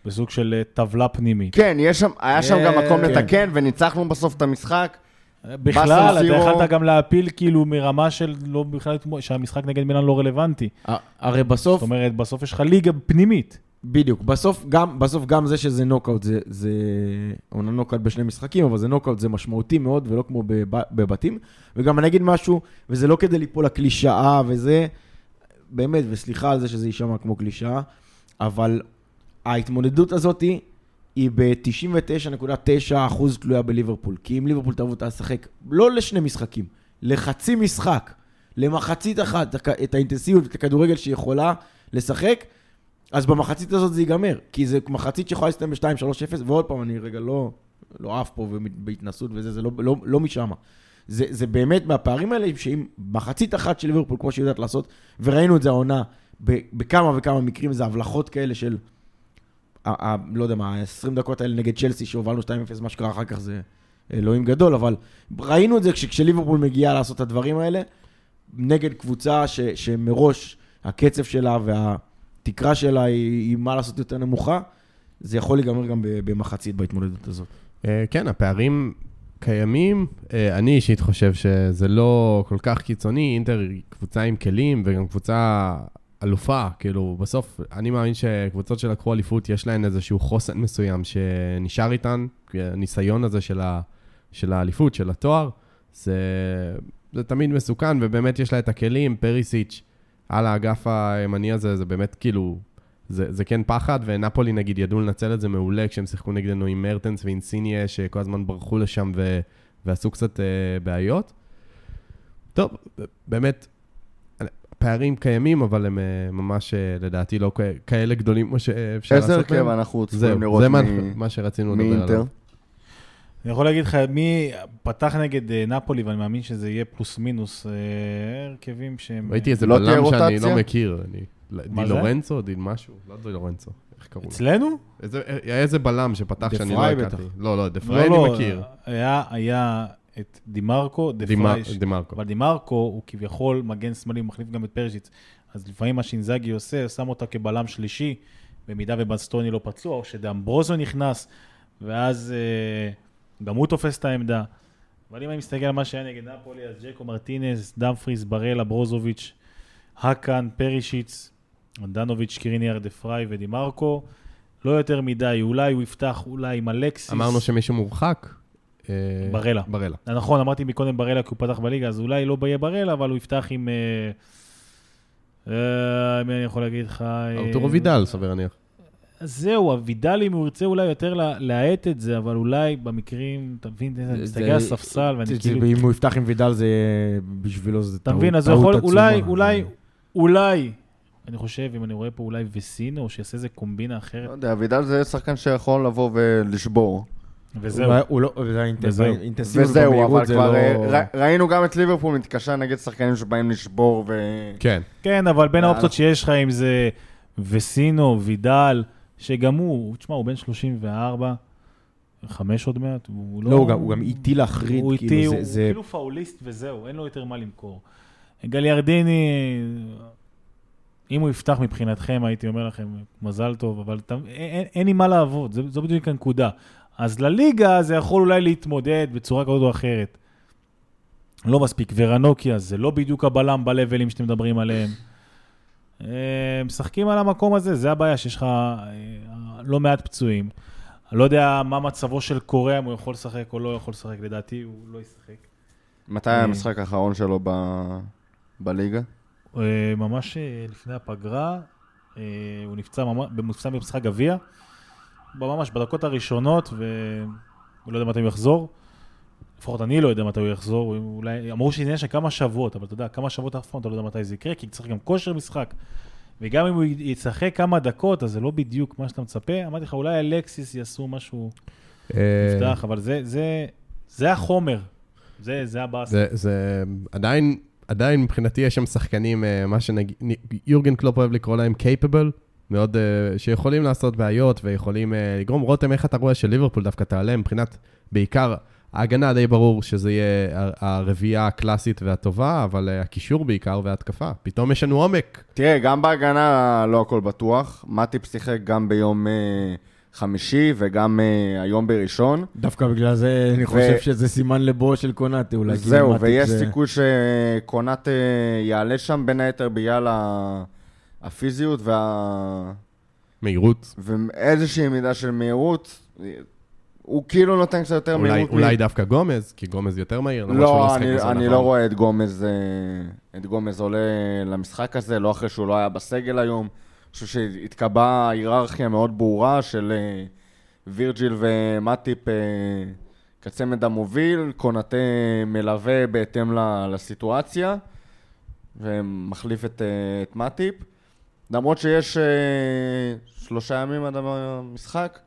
בסוג של אה, טבלה פנימית. כן, יש שם, היה שם גם מקום כן. לתקן, וניצחנו בסוף את המשחק. בכלל, אתה יכלת גם להפיל כאילו מרמה של לא בכלל, שהמשחק נגד מילאן לא רלוונטי. הרי בסוף, זאת אומרת, בסוף יש לך ליגה פנימית. בדיוק, בסוף גם, בסוף גם זה שזה נוקאוט, זה, זה אומנם נוקאוט בשני משחקים, אבל זה נוקאוט, זה משמעותי מאוד, ולא כמו בב, בבתים. וגם אני אגיד משהו, וזה לא כדי ליפול לקלישאה וזה, באמת, וסליחה על זה שזה יישמע כמו קלישאה, אבל ההתמודדות הזאת היא ב-99.9% תלויה בליברפול. כי אם ליברפול תבוא לשחק, לא לשני משחקים, לחצי משחק, למחצית אחת, את האינטנסיביות, את הכדורגל שהיא יכולה לשחק, אז במחצית הזאת זה ייגמר. כי זה מחצית שיכולה להסתיים ב-2-3-0, ועוד פעם, אני רגע לא, לא עף פה בהתנסות וזה, זה לא, לא, לא משם. זה, זה באמת מהפערים האלה, שאם מחצית אחת של ליברפול, כמו שהיא יודעת לעשות, וראינו את זה העונה, בכמה וכמה מקרים, זה הבלחות כאלה של, ה- ה- לא יודע מה, ה-20 דקות האלה נגד צ'לסי, שהובלנו 2-0, מה שקרה אחר כך זה אלוהים גדול, אבל ראינו את זה כש- כשליברפול מגיעה לעשות את הדברים האלה, נגד קבוצה ש, שמראש הקצב שלה והתקרה שלה היא, היא מה לעשות יותר נמוכה, זה יכול להיגמר גם במחצית בהתמודדות הזאת. אה, כן, הפערים קיימים. אה, אני אישית חושב שזה לא כל כך קיצוני. אינטר היא קבוצה עם כלים וגם קבוצה אלופה. כאילו, בסוף, אני מאמין שקבוצות שלקחו אליפות, יש להן איזשהו חוסן מסוים שנשאר איתן. הניסיון הזה של, ה, של האליפות, של התואר, זה, זה תמיד מסוכן, ובאמת יש לה את הכלים. פריסיץ' על האגף הימני הזה, זה באמת כאילו... זה, זה כן פחד, ונפולי נגיד ידעו לנצל את זה מעולה כשהם שיחקו נגדנו עם מרטנס ואינסיניה, שכל הזמן ברחו לשם ו, ועשו קצת אה, בעיות. טוב, באמת, הפערים קיימים, אבל הם אה, ממש, אה, לדעתי, לא כאלה גדולים כמו שאפשר איזה לעשות הרכב להם. אנחנו צפויים זהו, לראות זה מה, מ- מה שרצינו לדבר? עליו. אני יכול להגיד לך, מי פתח נגד אה, נפולי, ואני מאמין שזה יהיה פלוס מינוס, אה, הרכבים שהם... ראיתי איזה לא תהיה בלם שאני רוטציה? לא מכיר. אני- די? לורנצו? די משהו? לא די לורנצו. איך קראו לו? אצלנו? היה איזה בלם שפתח שאני לא פריי הכרתי. לא, לא, דה לא, פריי אני לא, מכיר. היה, היה את דימרקו, דה פרייש, דימרקו. אבל דימרקו הוא כביכול מגן שמאלי, הוא מחליף גם את פרישיץ'. אז לפעמים מה שאינזאגי עושה, שם אותו כבלם שלישי, במידה ובסטוני לא פצוע, או שדאמברוזו נכנס, ואז אה, גם הוא תופס את העמדה. אבל אם אני מסתכל על מה שהיה נגד נפולי, אז ג'קו מרטינס, דמפריס, ברלה, ברוזוביץ', האקן, פרישיץ', הנדנוביץ', סקריניאר, דה פריי ודימרקו. לא יותר מדי, אולי הוא יפתח אולי עם אלקסיס. אמרנו שמישהו מורחק. אה, ברלה. ברלה. נכון, אמרתי מקודם ברלה כי הוא פתח בליגה, אז אולי לא יהיה ברלה, אבל הוא יפתח עם... אה, אה, מי אני יכול להגיד לך? אה, ארתורו וידל, סביר להניח. זהו, הוידל, אם הוא ירצה אולי יותר לה- להאט את זה, אבל אולי במקרים, אתה מבין, אני מסתכל על הספסל, ואני כאילו... אם הוא יפתח עם וידל, זה בשבילו זה אתה טעות מבין, אז הוא יכול, אולי, עצומה. אולי, אולי, אני חושב, אם אני רואה פה אולי וסינו, שיעשה איזה קומבינה לא אחרת, יודע, וידל זה שחקן שיכול לבוא ולשבור. וזהו. הוא- הוא לא, זה האינטנס- וזהו. האינטנסיביות וזהו, במהירות אבל זה כבר לא... אה, ראינו גם את ליברפול מתקשה נגד שחקנים שבאים לשבור ו... כן. כן, אבל בין יאללה. האופציות שיש לך, אם זה וסינו, וידל, שגם הוא, תשמע, הוא בן 34, חמש עוד מעט, הוא לא... לא, הוא גם- הוא גם איטי להחריד, הוא כאילו, איטי, זה- הוא זה- כאילו פאוליסט וזהו, אין לו יותר מה למכור. גליארדיני, אם הוא יפתח מבחינתכם, הייתי אומר לכם, מזל טוב, אבל אתה, אין, אין עם מה לעבוד, זו, זו בדיוק הנקודה. אז לליגה זה יכול אולי להתמודד בצורה כזאת או אחרת. לא מספיק. ורנוקיה זה לא בדיוק הבלם בלבלים שאתם מדברים עליהם. אה, משחקים על המקום הזה, זה הבעיה, שיש לך אה, לא מעט פצועים. אני לא יודע מה מצבו של קוריאה, אם הוא יכול לשחק או לא יכול לשחק, לדעתי הוא לא ישחק. מתי אה. המשחק האחרון שלו ב- בליגה? אה, ממש אה, לפני הפגרה, אה, הוא נפצע ממש, במשחק גביע, ממש בדקות הראשונות, והוא לא יודע מתי הוא יחזור. לפחות אני לא יודע מתי הוא יחזור, אולי, אמרו שזה עניין של כמה שבועות, אבל אתה יודע, כמה שבועות אף פעם אתה לא יודע מתי זה יקרה, כי צריך גם כושר משחק. וגם אם הוא ישחק כמה דקות, אז זה לא בדיוק מה שאתה מצפה. אמרתי לך, אולי אלקסיס יעשו משהו, יפתח, אבל זה, זה, זה החומר. זה, זה הבאסה. זה, זה עדיין, עדיין מבחינתי יש שם שחקנים, אה, מה שנגיד, יורגן קלופ אוהב לקרוא להם capable, מאוד, אה, שיכולים לעשות בעיות ויכולים אה, לגרום. רותם, איך אתה רואה שליברפול דווקא תעלה מבחינת, בעיקר, ההגנה די ברור שזה יהיה הרביעייה הקלאסית והטובה, אבל הקישור בעיקר וההתקפה. פתאום יש לנו עומק. תראה, גם בהגנה לא הכל בטוח. מטיפ שיחק גם ביום אה, חמישי וגם אה, היום בראשון. דווקא בגלל זה אני חושב שזה סימן לבוא של קונאטה, אולי. כאילו זהו, ויש זה- סיכוי שקונאט אה, יעלה שם בין היתר בגלל ה- הפיזיות וה... מהירות. ואיזושהי מידה של מהירות. הוא כאילו נותן קצת יותר אולי, מהירות. מ- אולי דווקא גומז, כי גומז יותר מהיר. לא, שיחק אני, אני האחרון. לא רואה את גומז, אה, את גומז עולה למשחק הזה, לא אחרי שהוא לא היה בסגל היום. חושב שהתקבעה היררכיה מאוד ברורה של אה, וירג'יל ומטיפ אה, כצמד המוביל, קונאטה מלווה בהתאם לסיטואציה, ומחליף את, אה, את מטיפ. למרות שיש שלושה ימים עד המשחק,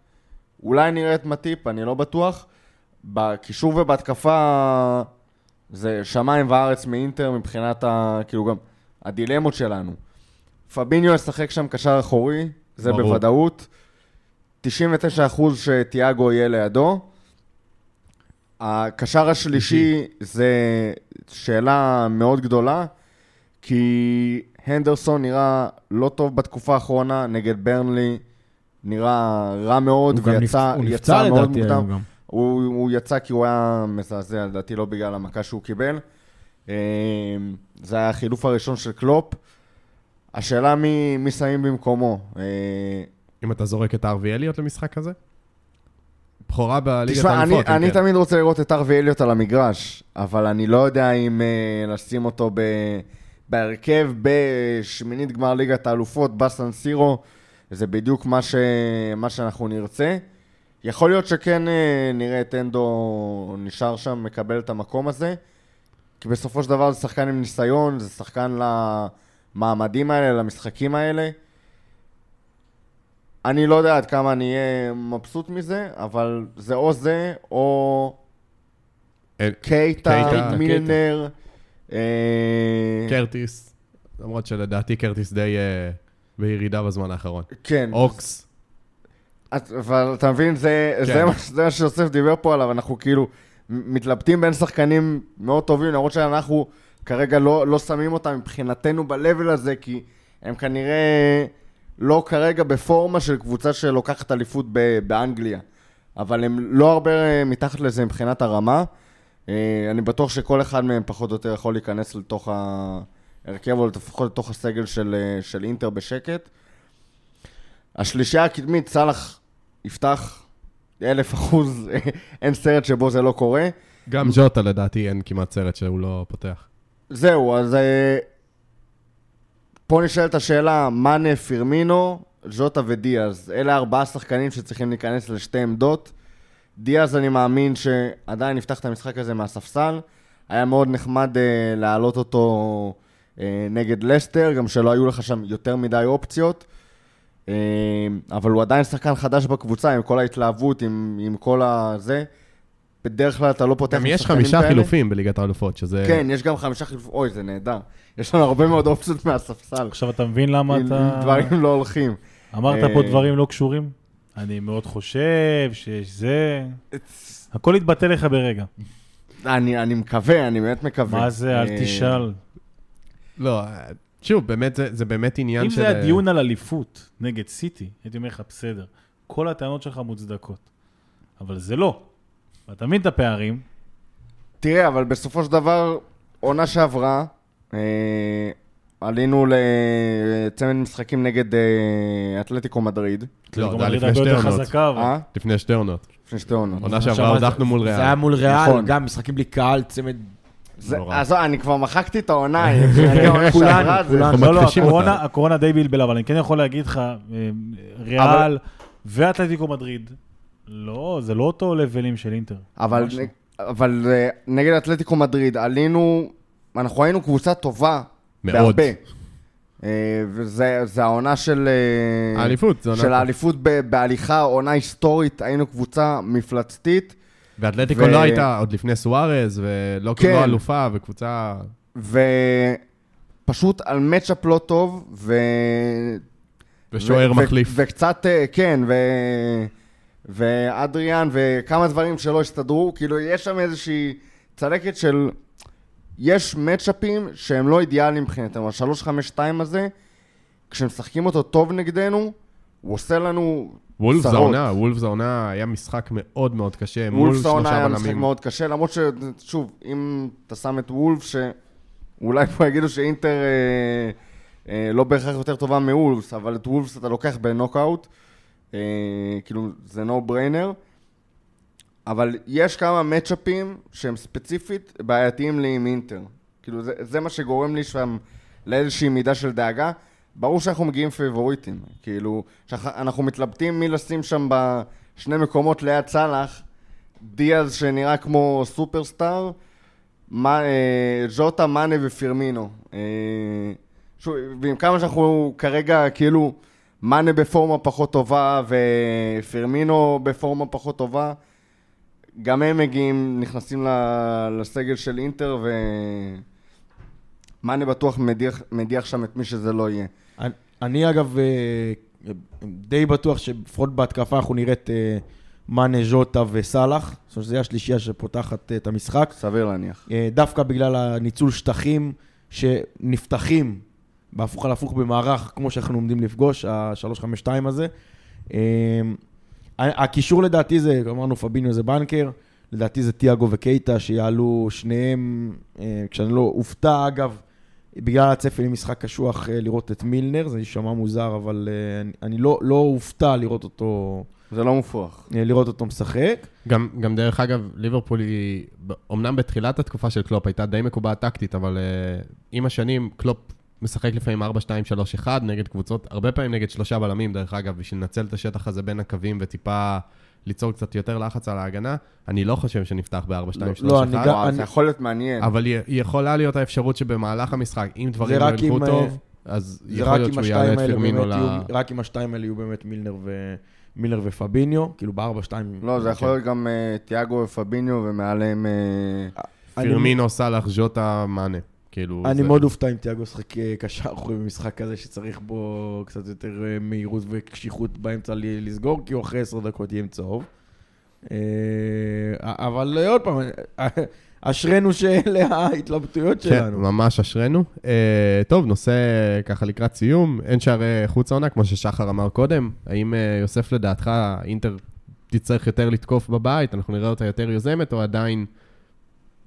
אולי נראה את מטיפ, אני לא בטוח. בקישור ובהתקפה זה שמיים וארץ מאינטר מבחינת ה... כאילו גם הדילמות שלנו. פביניו ישחק שם קשר אחורי, זה ברור. בוודאות. 99% שתיאגו יהיה לידו. הקשר השלישי זה שאלה מאוד גדולה, כי הנדרסון נראה לא טוב בתקופה האחרונה נגד ברנלי, נראה רע מאוד, הוא ויצא הוא יצא מאוד מוקדם. גם. הוא, הוא יצא כי הוא היה מזעזע, לדעתי לא בגלל המכה שהוא קיבל. אה, זה היה החילוף הראשון של קלופ. השאלה מי, מי שמים במקומו. אה, אם אתה זורק את ארווי אליוט למשחק כזה? בכורה בליגת תשמע, אני, האלופות. אם אני כן. תמיד רוצה לראות את ארווי אליוט על המגרש, אבל אני לא יודע אם uh, לשים אותו ב, בהרכב בשמינית גמר ליגת האלופות, בסן סירו, זה בדיוק מה, ש, מה שאנחנו נרצה. יכול להיות שכן uh, נראה את אנדו נשאר שם, מקבל את המקום הזה, כי בסופו של דבר זה שחקן עם ניסיון, זה שחקן למעמדים האלה, למשחקים האלה. אני לא יודע עד כמה אני אהיה מבסוט מזה, אבל זה או זה, או אה, קייטה, קייטה, מילנר. אה, קרטיס, למרות שלדעתי קרטיס די אה, בירידה בזמן האחרון. כן. אוקס, את- אבל אתה מבין, זה, כן. זה, מה, זה מה שיוסף דיבר פה עליו, אנחנו כאילו מתלבטים בין שחקנים מאוד טובים, למרות שאנחנו כרגע לא, לא שמים אותם מבחינתנו ב-level הזה, כי הם כנראה לא כרגע בפורמה של קבוצה שלוקחת אליפות ב- באנגליה. אבל הם לא הרבה אה, מתחת לזה מבחינת הרמה. אה, אני בטוח שכל אחד מהם פחות או יותר יכול להיכנס לתוך ההרכב, או לפחות לתוך הסגל של, אה, של אינטר בשקט. השלישייה הקדמית, סאלח יפתח אלף אחוז, אין סרט שבו זה לא קורה. גם ז'וטה לדעתי אין כמעט סרט שהוא לא פותח. זהו, אז אה, פה נשאלת השאלה, מאנה, פירמינו, ז'וטה ודיאז. אלה ארבעה שחקנים שצריכים להיכנס לשתי עמדות. דיאז, אני מאמין שעדיין יפתח את המשחק הזה מהספסל. היה מאוד נחמד אה, להעלות אותו אה, נגד לסטר, גם שלא היו לך שם יותר מדי אופציות. אה, אבל הוא עדיין שחקן חדש בקבוצה, עם כל ההתלהבות, עם, עם כל הזה. בדרך כלל אתה לא פותח גם יש חמישה כאלה. חילופים בליגת האלופות, שזה... כן, יש גם חמישה חילופים, אוי, זה נהדר. יש לנו הרבה מאוד אופציות מהספסל. עכשיו אתה מבין למה אתה... דברים לא הולכים. אמרת פה אה, דברים לא קשורים? אני מאוד חושב שיש זה... הכל יתבטא לך ברגע. אני אני מקווה, אני באמת מקווה. מה זה, אל אה, תשאל. לא, שוב, באמת, זה, זה באמת עניין אם של... זה הדיון על אליפות נגד סיטי, הייתי אומר לך, בסדר. כל הטענות שלך מוצדקות. אבל זה לא. ואתה מבין את הפערים, תראה, אבל בסופו של דבר, עונה שעברה, אה, עלינו לצמד משחקים נגד אה, אתלטיקו מדריד. לא, זה היה מדריד לפני הרבה שתי יותר עונות. חזקה, אבל... אה? לפני שתי עונות. לפני שתי עונות. עונה שעברה זה- הודחנו מול זה היה ריאל. מול ריאל, נכון. גם משחקים בלי קהל, צמד... זה- נורא. עזוב, אני כבר מחקתי את העונה. כולנו, כולנו. לא, לא. הקורונה די בלבלה, אבל אני כן יכול להגיד לך, אה, ריאל ואתלטיקו מדריד, לא, זה לא אותו לבלים של אינטר. אבל, לא. אבל אה, נגד אתלטיקו מדריד עלינו, אנחנו היינו קבוצה טובה. מאוד. בהרבה. אה, וזה זה העונה של... אה, האליפות, של האליפות ב- בהליכה, עונה היסטורית, היינו קבוצה מפלצתית, ואתלטיקו ו- לא הייתה עוד לפני סוארז, ולא כן. לא אלופה, וקבוצה... ופשוט על מצ'אפ לא טוב, ו... ושוער ו- מחליף. ו- וקצת, כן, ו... ואדריאן, וכמה דברים שלא הסתדרו, כאילו, יש שם איזושהי צלקת של... יש מצ'אפים שהם לא אידיאליים מבחינתנו. ה-352 הזה, כשמשחקים אותו טוב נגדנו, הוא עושה לנו וולף צרות. העונה, וולף העונה, היה משחק מאוד מאוד קשה, מול וולף העונה שלושה היה משחק בלמים. מאוד קשה, למרות ששוב, אם אתה שם את וולף, שאולי פה יגידו שאינטר אה, אה, לא בהכרח יותר טובה מוולפס, אבל את וולפס אתה לוקח בנוקאוט, אה, כאילו זה נו בריינר, אבל יש כמה מצ'אפים שהם ספציפית בעייתיים לי עם אינטר. כאילו זה, זה מה שגורם לי שם לאיזושהי מידה של דאגה. ברור שאנחנו מגיעים פייבוריטים, כאילו, שאנחנו מתלבטים מי לשים שם בשני מקומות ליד סאלח, דיאז שנראה כמו superstar, מה, אה, ז'וטה, מאנה ופירמינו. אה, שוב, ועם כמה שאנחנו כרגע, כאילו, מאנה בפורמה פחות טובה ופירמינו בפורמה פחות טובה, גם הם מגיעים, נכנסים לסגל של אינטר, ומאנה בטוח מדיח, מדיח שם את מי שזה לא יהיה. אני- אני אגב אה, די בטוח שלפחות בהתקפה אנחנו נראה את אה, מאנה, ז'וטה וסאלח. זאת אומרת, זו השלישייה שפותחת אה, את המשחק. סביר להניח. דווקא בגלל הניצול שטחים שנפתחים בהפוך על הפוך במערך, כמו שאנחנו עומדים לפגוש, ה-352 הזה. אמ, הקישור לדעתי זה, אמרנו פביניו זה banker, לדעתי זה תיאגו וקייטה, שיעלו שניהם, אה, כשאני לא אופתע, אגב, בגלל הצפי למשחק קשוח אה, לראות את מילנר, זה יישמע מוזר, אבל אה, אני, אני לא, לא אופתע לראות אותו, זה לא מופרך. לראות אותו משחק. גם, גם דרך אגב, ליברפול היא, אמנם בתחילת התקופה של קלופ הייתה די מקובעת טקטית, אבל אה, עם השנים קלופ משחק לפעמים 4, 2, 3, 1 נגד קבוצות, הרבה פעמים נגד שלושה בלמים, דרך אגב, בשביל לנצל את השטח הזה בין הקווים וטיפה ליצור קצת יותר לחץ על ההגנה. אני לא חושב שנפתח ב-4, 2, 3, לא, 1, אני גם- זה יכול להיות מעניין. אבל היא, יכולה להיות האפשרות שבמהלך המשחק, אם דברים לא ילכו אם, אה, טוב, אז זה יכול רק להיות שהוא יעלה את פרמינו ל... יהיו, רק אם השתיים האלה יהיו באמת מילנר ו... מילנר ופביניו, כאילו בארבע, שתיים. לא, זה יכול להיות גם אה, תיאגו ופביניו, ומעליהם... אה, פרמינו, סאלח, ז'וטה, מאנה. כאילו, אני זה- מאוד אופתע אם תיאגו ישחק אה, קשר אחורי במשחק כזה שצריך בו קצת יותר אה, מהירות וקשיחות באמצע לסגור, כי הוא אחרי עשר דקות יהיה עם צהוב. אה, אבל עוד פעם, אשרינו שאלה ההתלבטויות כן, שלנו. ממש אשרינו. טוב, נושא ככה לקראת סיום, אין שערי חוץ העונה, כמו ששחר אמר קודם. האם יוסף לדעתך, אינטר תצטרך יותר לתקוף בבית, אנחנו נראה אותה יותר יוזמת, או עדיין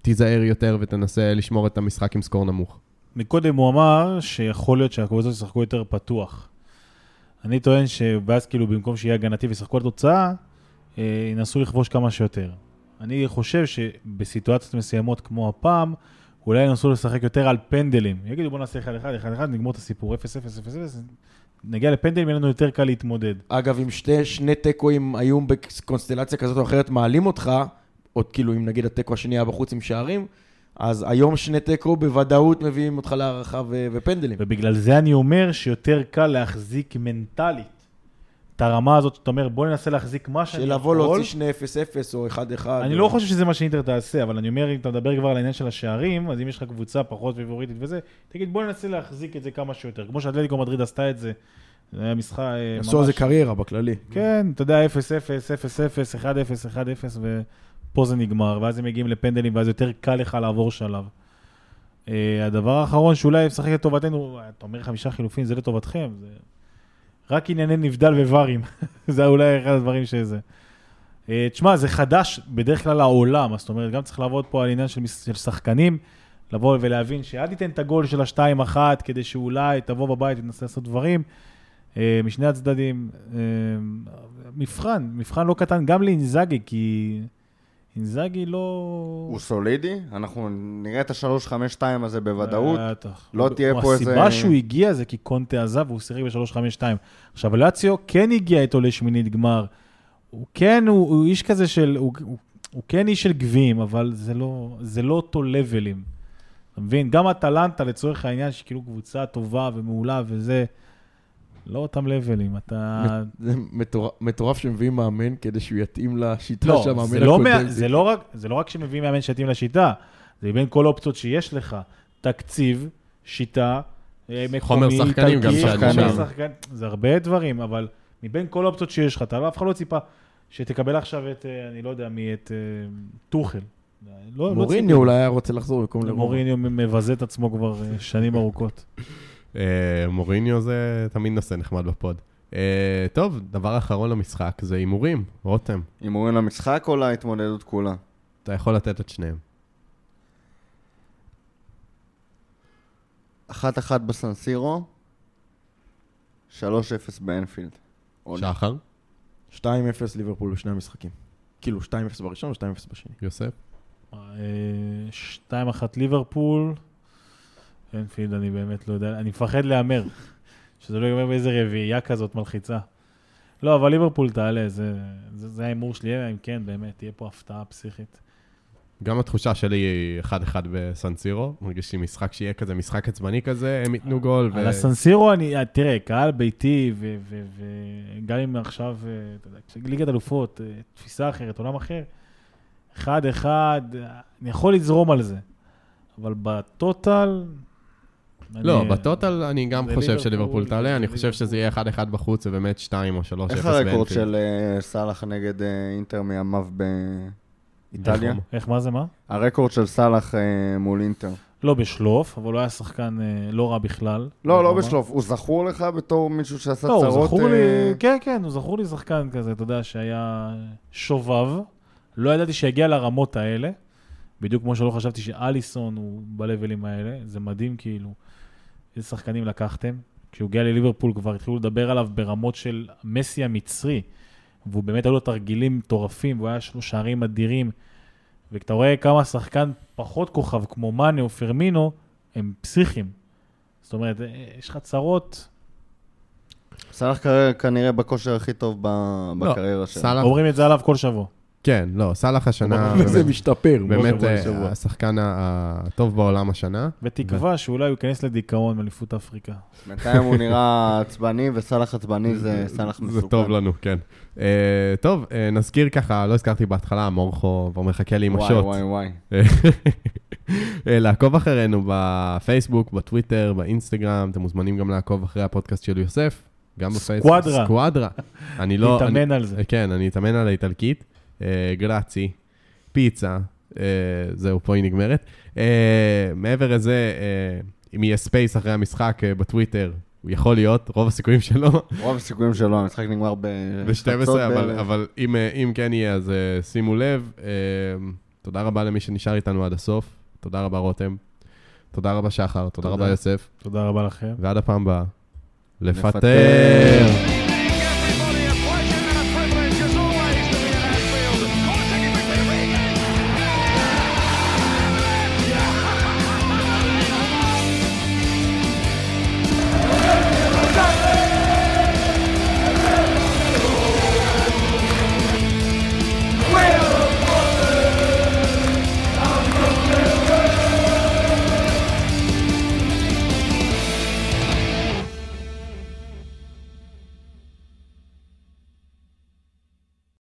תיזהר יותר ותנסה לשמור את המשחק עם סקור נמוך? מקודם הוא אמר שיכול להיות שהקבוצות ישחקו יותר פתוח. אני טוען שאז כאילו במקום שיהיה הגנתי וישחקו על תוצאה, אה, ינסו לכבוש כמה שיותר. אני חושב שבסיטואציות מסוימות כמו הפעם, אולי ינסו לשחק יותר על פנדלים. יגידו בוא נעשה 1-1, 1-1, נגמור את הסיפור 0-0, 0-0, נגיע לפנדלים, יהיה לנו יותר קל להתמודד. אגב, אם שתי, שני תיקואים היו בקונסטלציה כזאת או אחרת מעלים אותך, או כאילו אם נגיד התיקו השני היה בחוץ עם שערים, אז היום שני תיקו בוודאות מביאים אותך להערכה ו- ופנדלים. ובגלל זה אני אומר שיותר קל להחזיק מנטלית את הרמה הזאת, שאתה אומר, בוא ננסה להחזיק מה שאני יכול. שלבוא להוציא שני 0-0 או 1-1. אני לא חושב שזה מה שאינטר תעשה, אבל אני אומר, אם אתה מדבר כבר על העניין של השערים, אז אם יש לך קבוצה פחות פיבוריטית וזה, תגיד, בוא ננסה להחזיק את זה כמה שיותר. כמו שאתלטיקו מדריד עשתה את זה, זה היה משחק אה, עשו על זה קריירה בכללי. כן, אתה יודע, 0-0, 0-0, 1-0, 1-0, ופה זה נגמר, ואז הם מגיעים לפנדלים, ואז יותר קל לך לעבור שלב. Uh, הדבר האחרון שאולי ישחק לטובתנו, אתה אומר חמישה חילופים, זה לטובתכם, זה רק ענייני נבדל וברים, זה אולי אחד הדברים שזה. Uh, תשמע, זה חדש בדרך כלל לעולם, אז זאת אומרת, גם צריך לעבוד פה על עניין של, של שחקנים, לבוא ולהבין שאל תיתן את הגול של השתיים אחת, כדי שאולי תבוא בבית ותנסה לעשות דברים. uh, משני הצדדים, uh, מבחן, מבחן לא קטן גם לאינזאגי, כי אינזאגי לא... הוא סולידי, אנחנו נראה את ה-352 הזה בוודאות. בטח. לא תהיה פה איזה- הסיבה שהוא הגיע זה כי קונטה עזב והוא שיחק ב-352. עכשיו, לאציו כן הגיע איתו לשמינית גמר. הוא כן, הוא, הוא איש כזה של, הוא, הוא, הוא כן איש של גביעים, אבל זה לא, זה לא אותו לבלים. אתה מבין? גם אטלנטה, לצורך העניין, שכאילו קבוצה טובה ומעולה וזה, לא אותם לבלים. אתה... זה מטורף- שמביאים מאמן כדי שהוא יתאים לשיטה לא, המאמן זה לא, הקודם. מה, זה, לא רק, זה לא רק שמביאים מאמן שיתאים לשיטה, זה מבין כל האופציות שיש לך. תקציב, שיטה, אה, מקומי, חומר שחקנים גם. שחקן, זה הרבה דברים, אבל מבין כל האופציות שיש לך, אתה לא, אף אחד לא ציפה שתקבל עכשיו את, אה, אני לא יודע מי, את אה, טוחל. לא, לא מוריניו ציפיתי. אולי היה רוצה לחזור במקום לרוב. מוריניו מבזה את עצמו כבר שנים ארוכות. אה, מוריניו זה תמיד נושא נחמד בפוד. אה, טוב, דבר אחרון למשחק זה הימורים, רותם. הימורים למשחק או להתמודדות כולה? אתה יכול לתת את שניהם. אחת אחת בסנסירו, 3-0 באנפילד. שחר, 2-0 ליברפול בשני המשחקים. כאילו 2-0 בראשון ו-2-0 בשני. יוסף. אה, שתיים אחת ליברפול, אנפילד אני באמת לא יודע, אני מפחד להמר, שזה לא ייגמר באיזה רביעייה כזאת מלחיצה. לא, אבל ליברפול תעלה, זה, זה, זה ההימור שלי, אלא אם כן, באמת, תהיה פה הפתעה פסיכית. גם התחושה שלי היא 1-1 בסנסירו. מרגיש לי משחק שיהיה כזה, משחק עצבני כזה, הם ייתנו גול. על הסנסירו, אני, אה, תראה, קהל ביתי, ו- ו- וגם אם עכשיו, אה, אתה יודע, ליגת אלופות, אה, תפיסה אחרת, עולם אחר, אחד-אחד, אה, אני יכול לזרום על זה, אבל בטוטל... לא, אני- בטוטל אני גם חושב ליברפול, שליברפול תעלה, אני חושב. שזה יהיה 1-1 בחוץ ובאמת 2 או 3-0 באנפילד. איך הרקורד של אה, סאלח נגד אה, אינטר מימיו באיטליה? איך? איך, מה זה, מה? הרקורד של סאלח אה, מול אינטר. לא בשלוף, אבל הוא היה שחקן אה, לא רע בכלל. לא, לא. בשלוף. הוא זכור לך בתור מישהו שעשה לא, הוא צרות? זכור אה, לי, כן, כן, הוא זכור לי שחקן כזה, אתה יודע, שהיה שובב. לא ידעתי שיגיע לרמות האלה, בדיוק כמו שלא חשבתי שאליסון הוא בלבלים האלה, זה מדהים כאילו, איזה שחקנים לקחתם. כשהוא הגיע לליברפול כבר התחילו לדבר עליו ברמות של מסי המצרי, והוא באמת היו לו תרגילים מטורפים, והוא היה יש לו שערים אדירים. וכשאתה רואה כמה שחקן פחות כוכב, כמו מאנה או פרמינו, הם פסיכיים. זאת אומרת, אה, יש לך צרות, סאלח כנראה בכושר הכי טוב לא, בקריירה שלו. אומרים את זה עליו כל שבוע. כן, לא, סאלח השנה, וזה משתפר. באמת אה. השחקן הטוב בעולם השנה. בתקווה שאולי הוא ייכנס לדיכאון מאליפות אפריקה. בינתיים הוא נראה עצבני, וסאלח עצבני זה סאלח מסוכן. זה טוב לנו, כן. אה, טוב, אה, נזכיר ככה, לא הזכרתי בהתחלה, מורכו כבר מחכה לי עם וואי, השוט. וואי, וואי. אה, לעקוב אחרינו בפייסבוק, בטוויטר, באינסטגרם, אתם מוזמנים גם לעקוב אחרי הפודקאסט של יוסף, גם בפייסבוק. סקואדרה. סקואדרה. אני לא... להתאמן על זה. כן, אני אתאמן על האיטלקית. אה, גרצי, פיצה, אה, זהו, פה היא נגמרת. אה, מעבר לזה, אם יהיה space אחרי המשחק בטוויטר, הוא יכול להיות, רוב הסיכויים שלו, רוב הסיכויים שלו, המשחק נגמר ב... ב-12, חצות אבל. אבל אם, אם כן יהיה, אז שימו לב. תודה רבה למי שנשאר איתנו עד הסוף. תודה רבה, רותם. תודה רבה, שחר. תודה תודה. רבה, יוסף. תודה רבה לכם. ועד הפעם הבאה, לפטר. לפטר.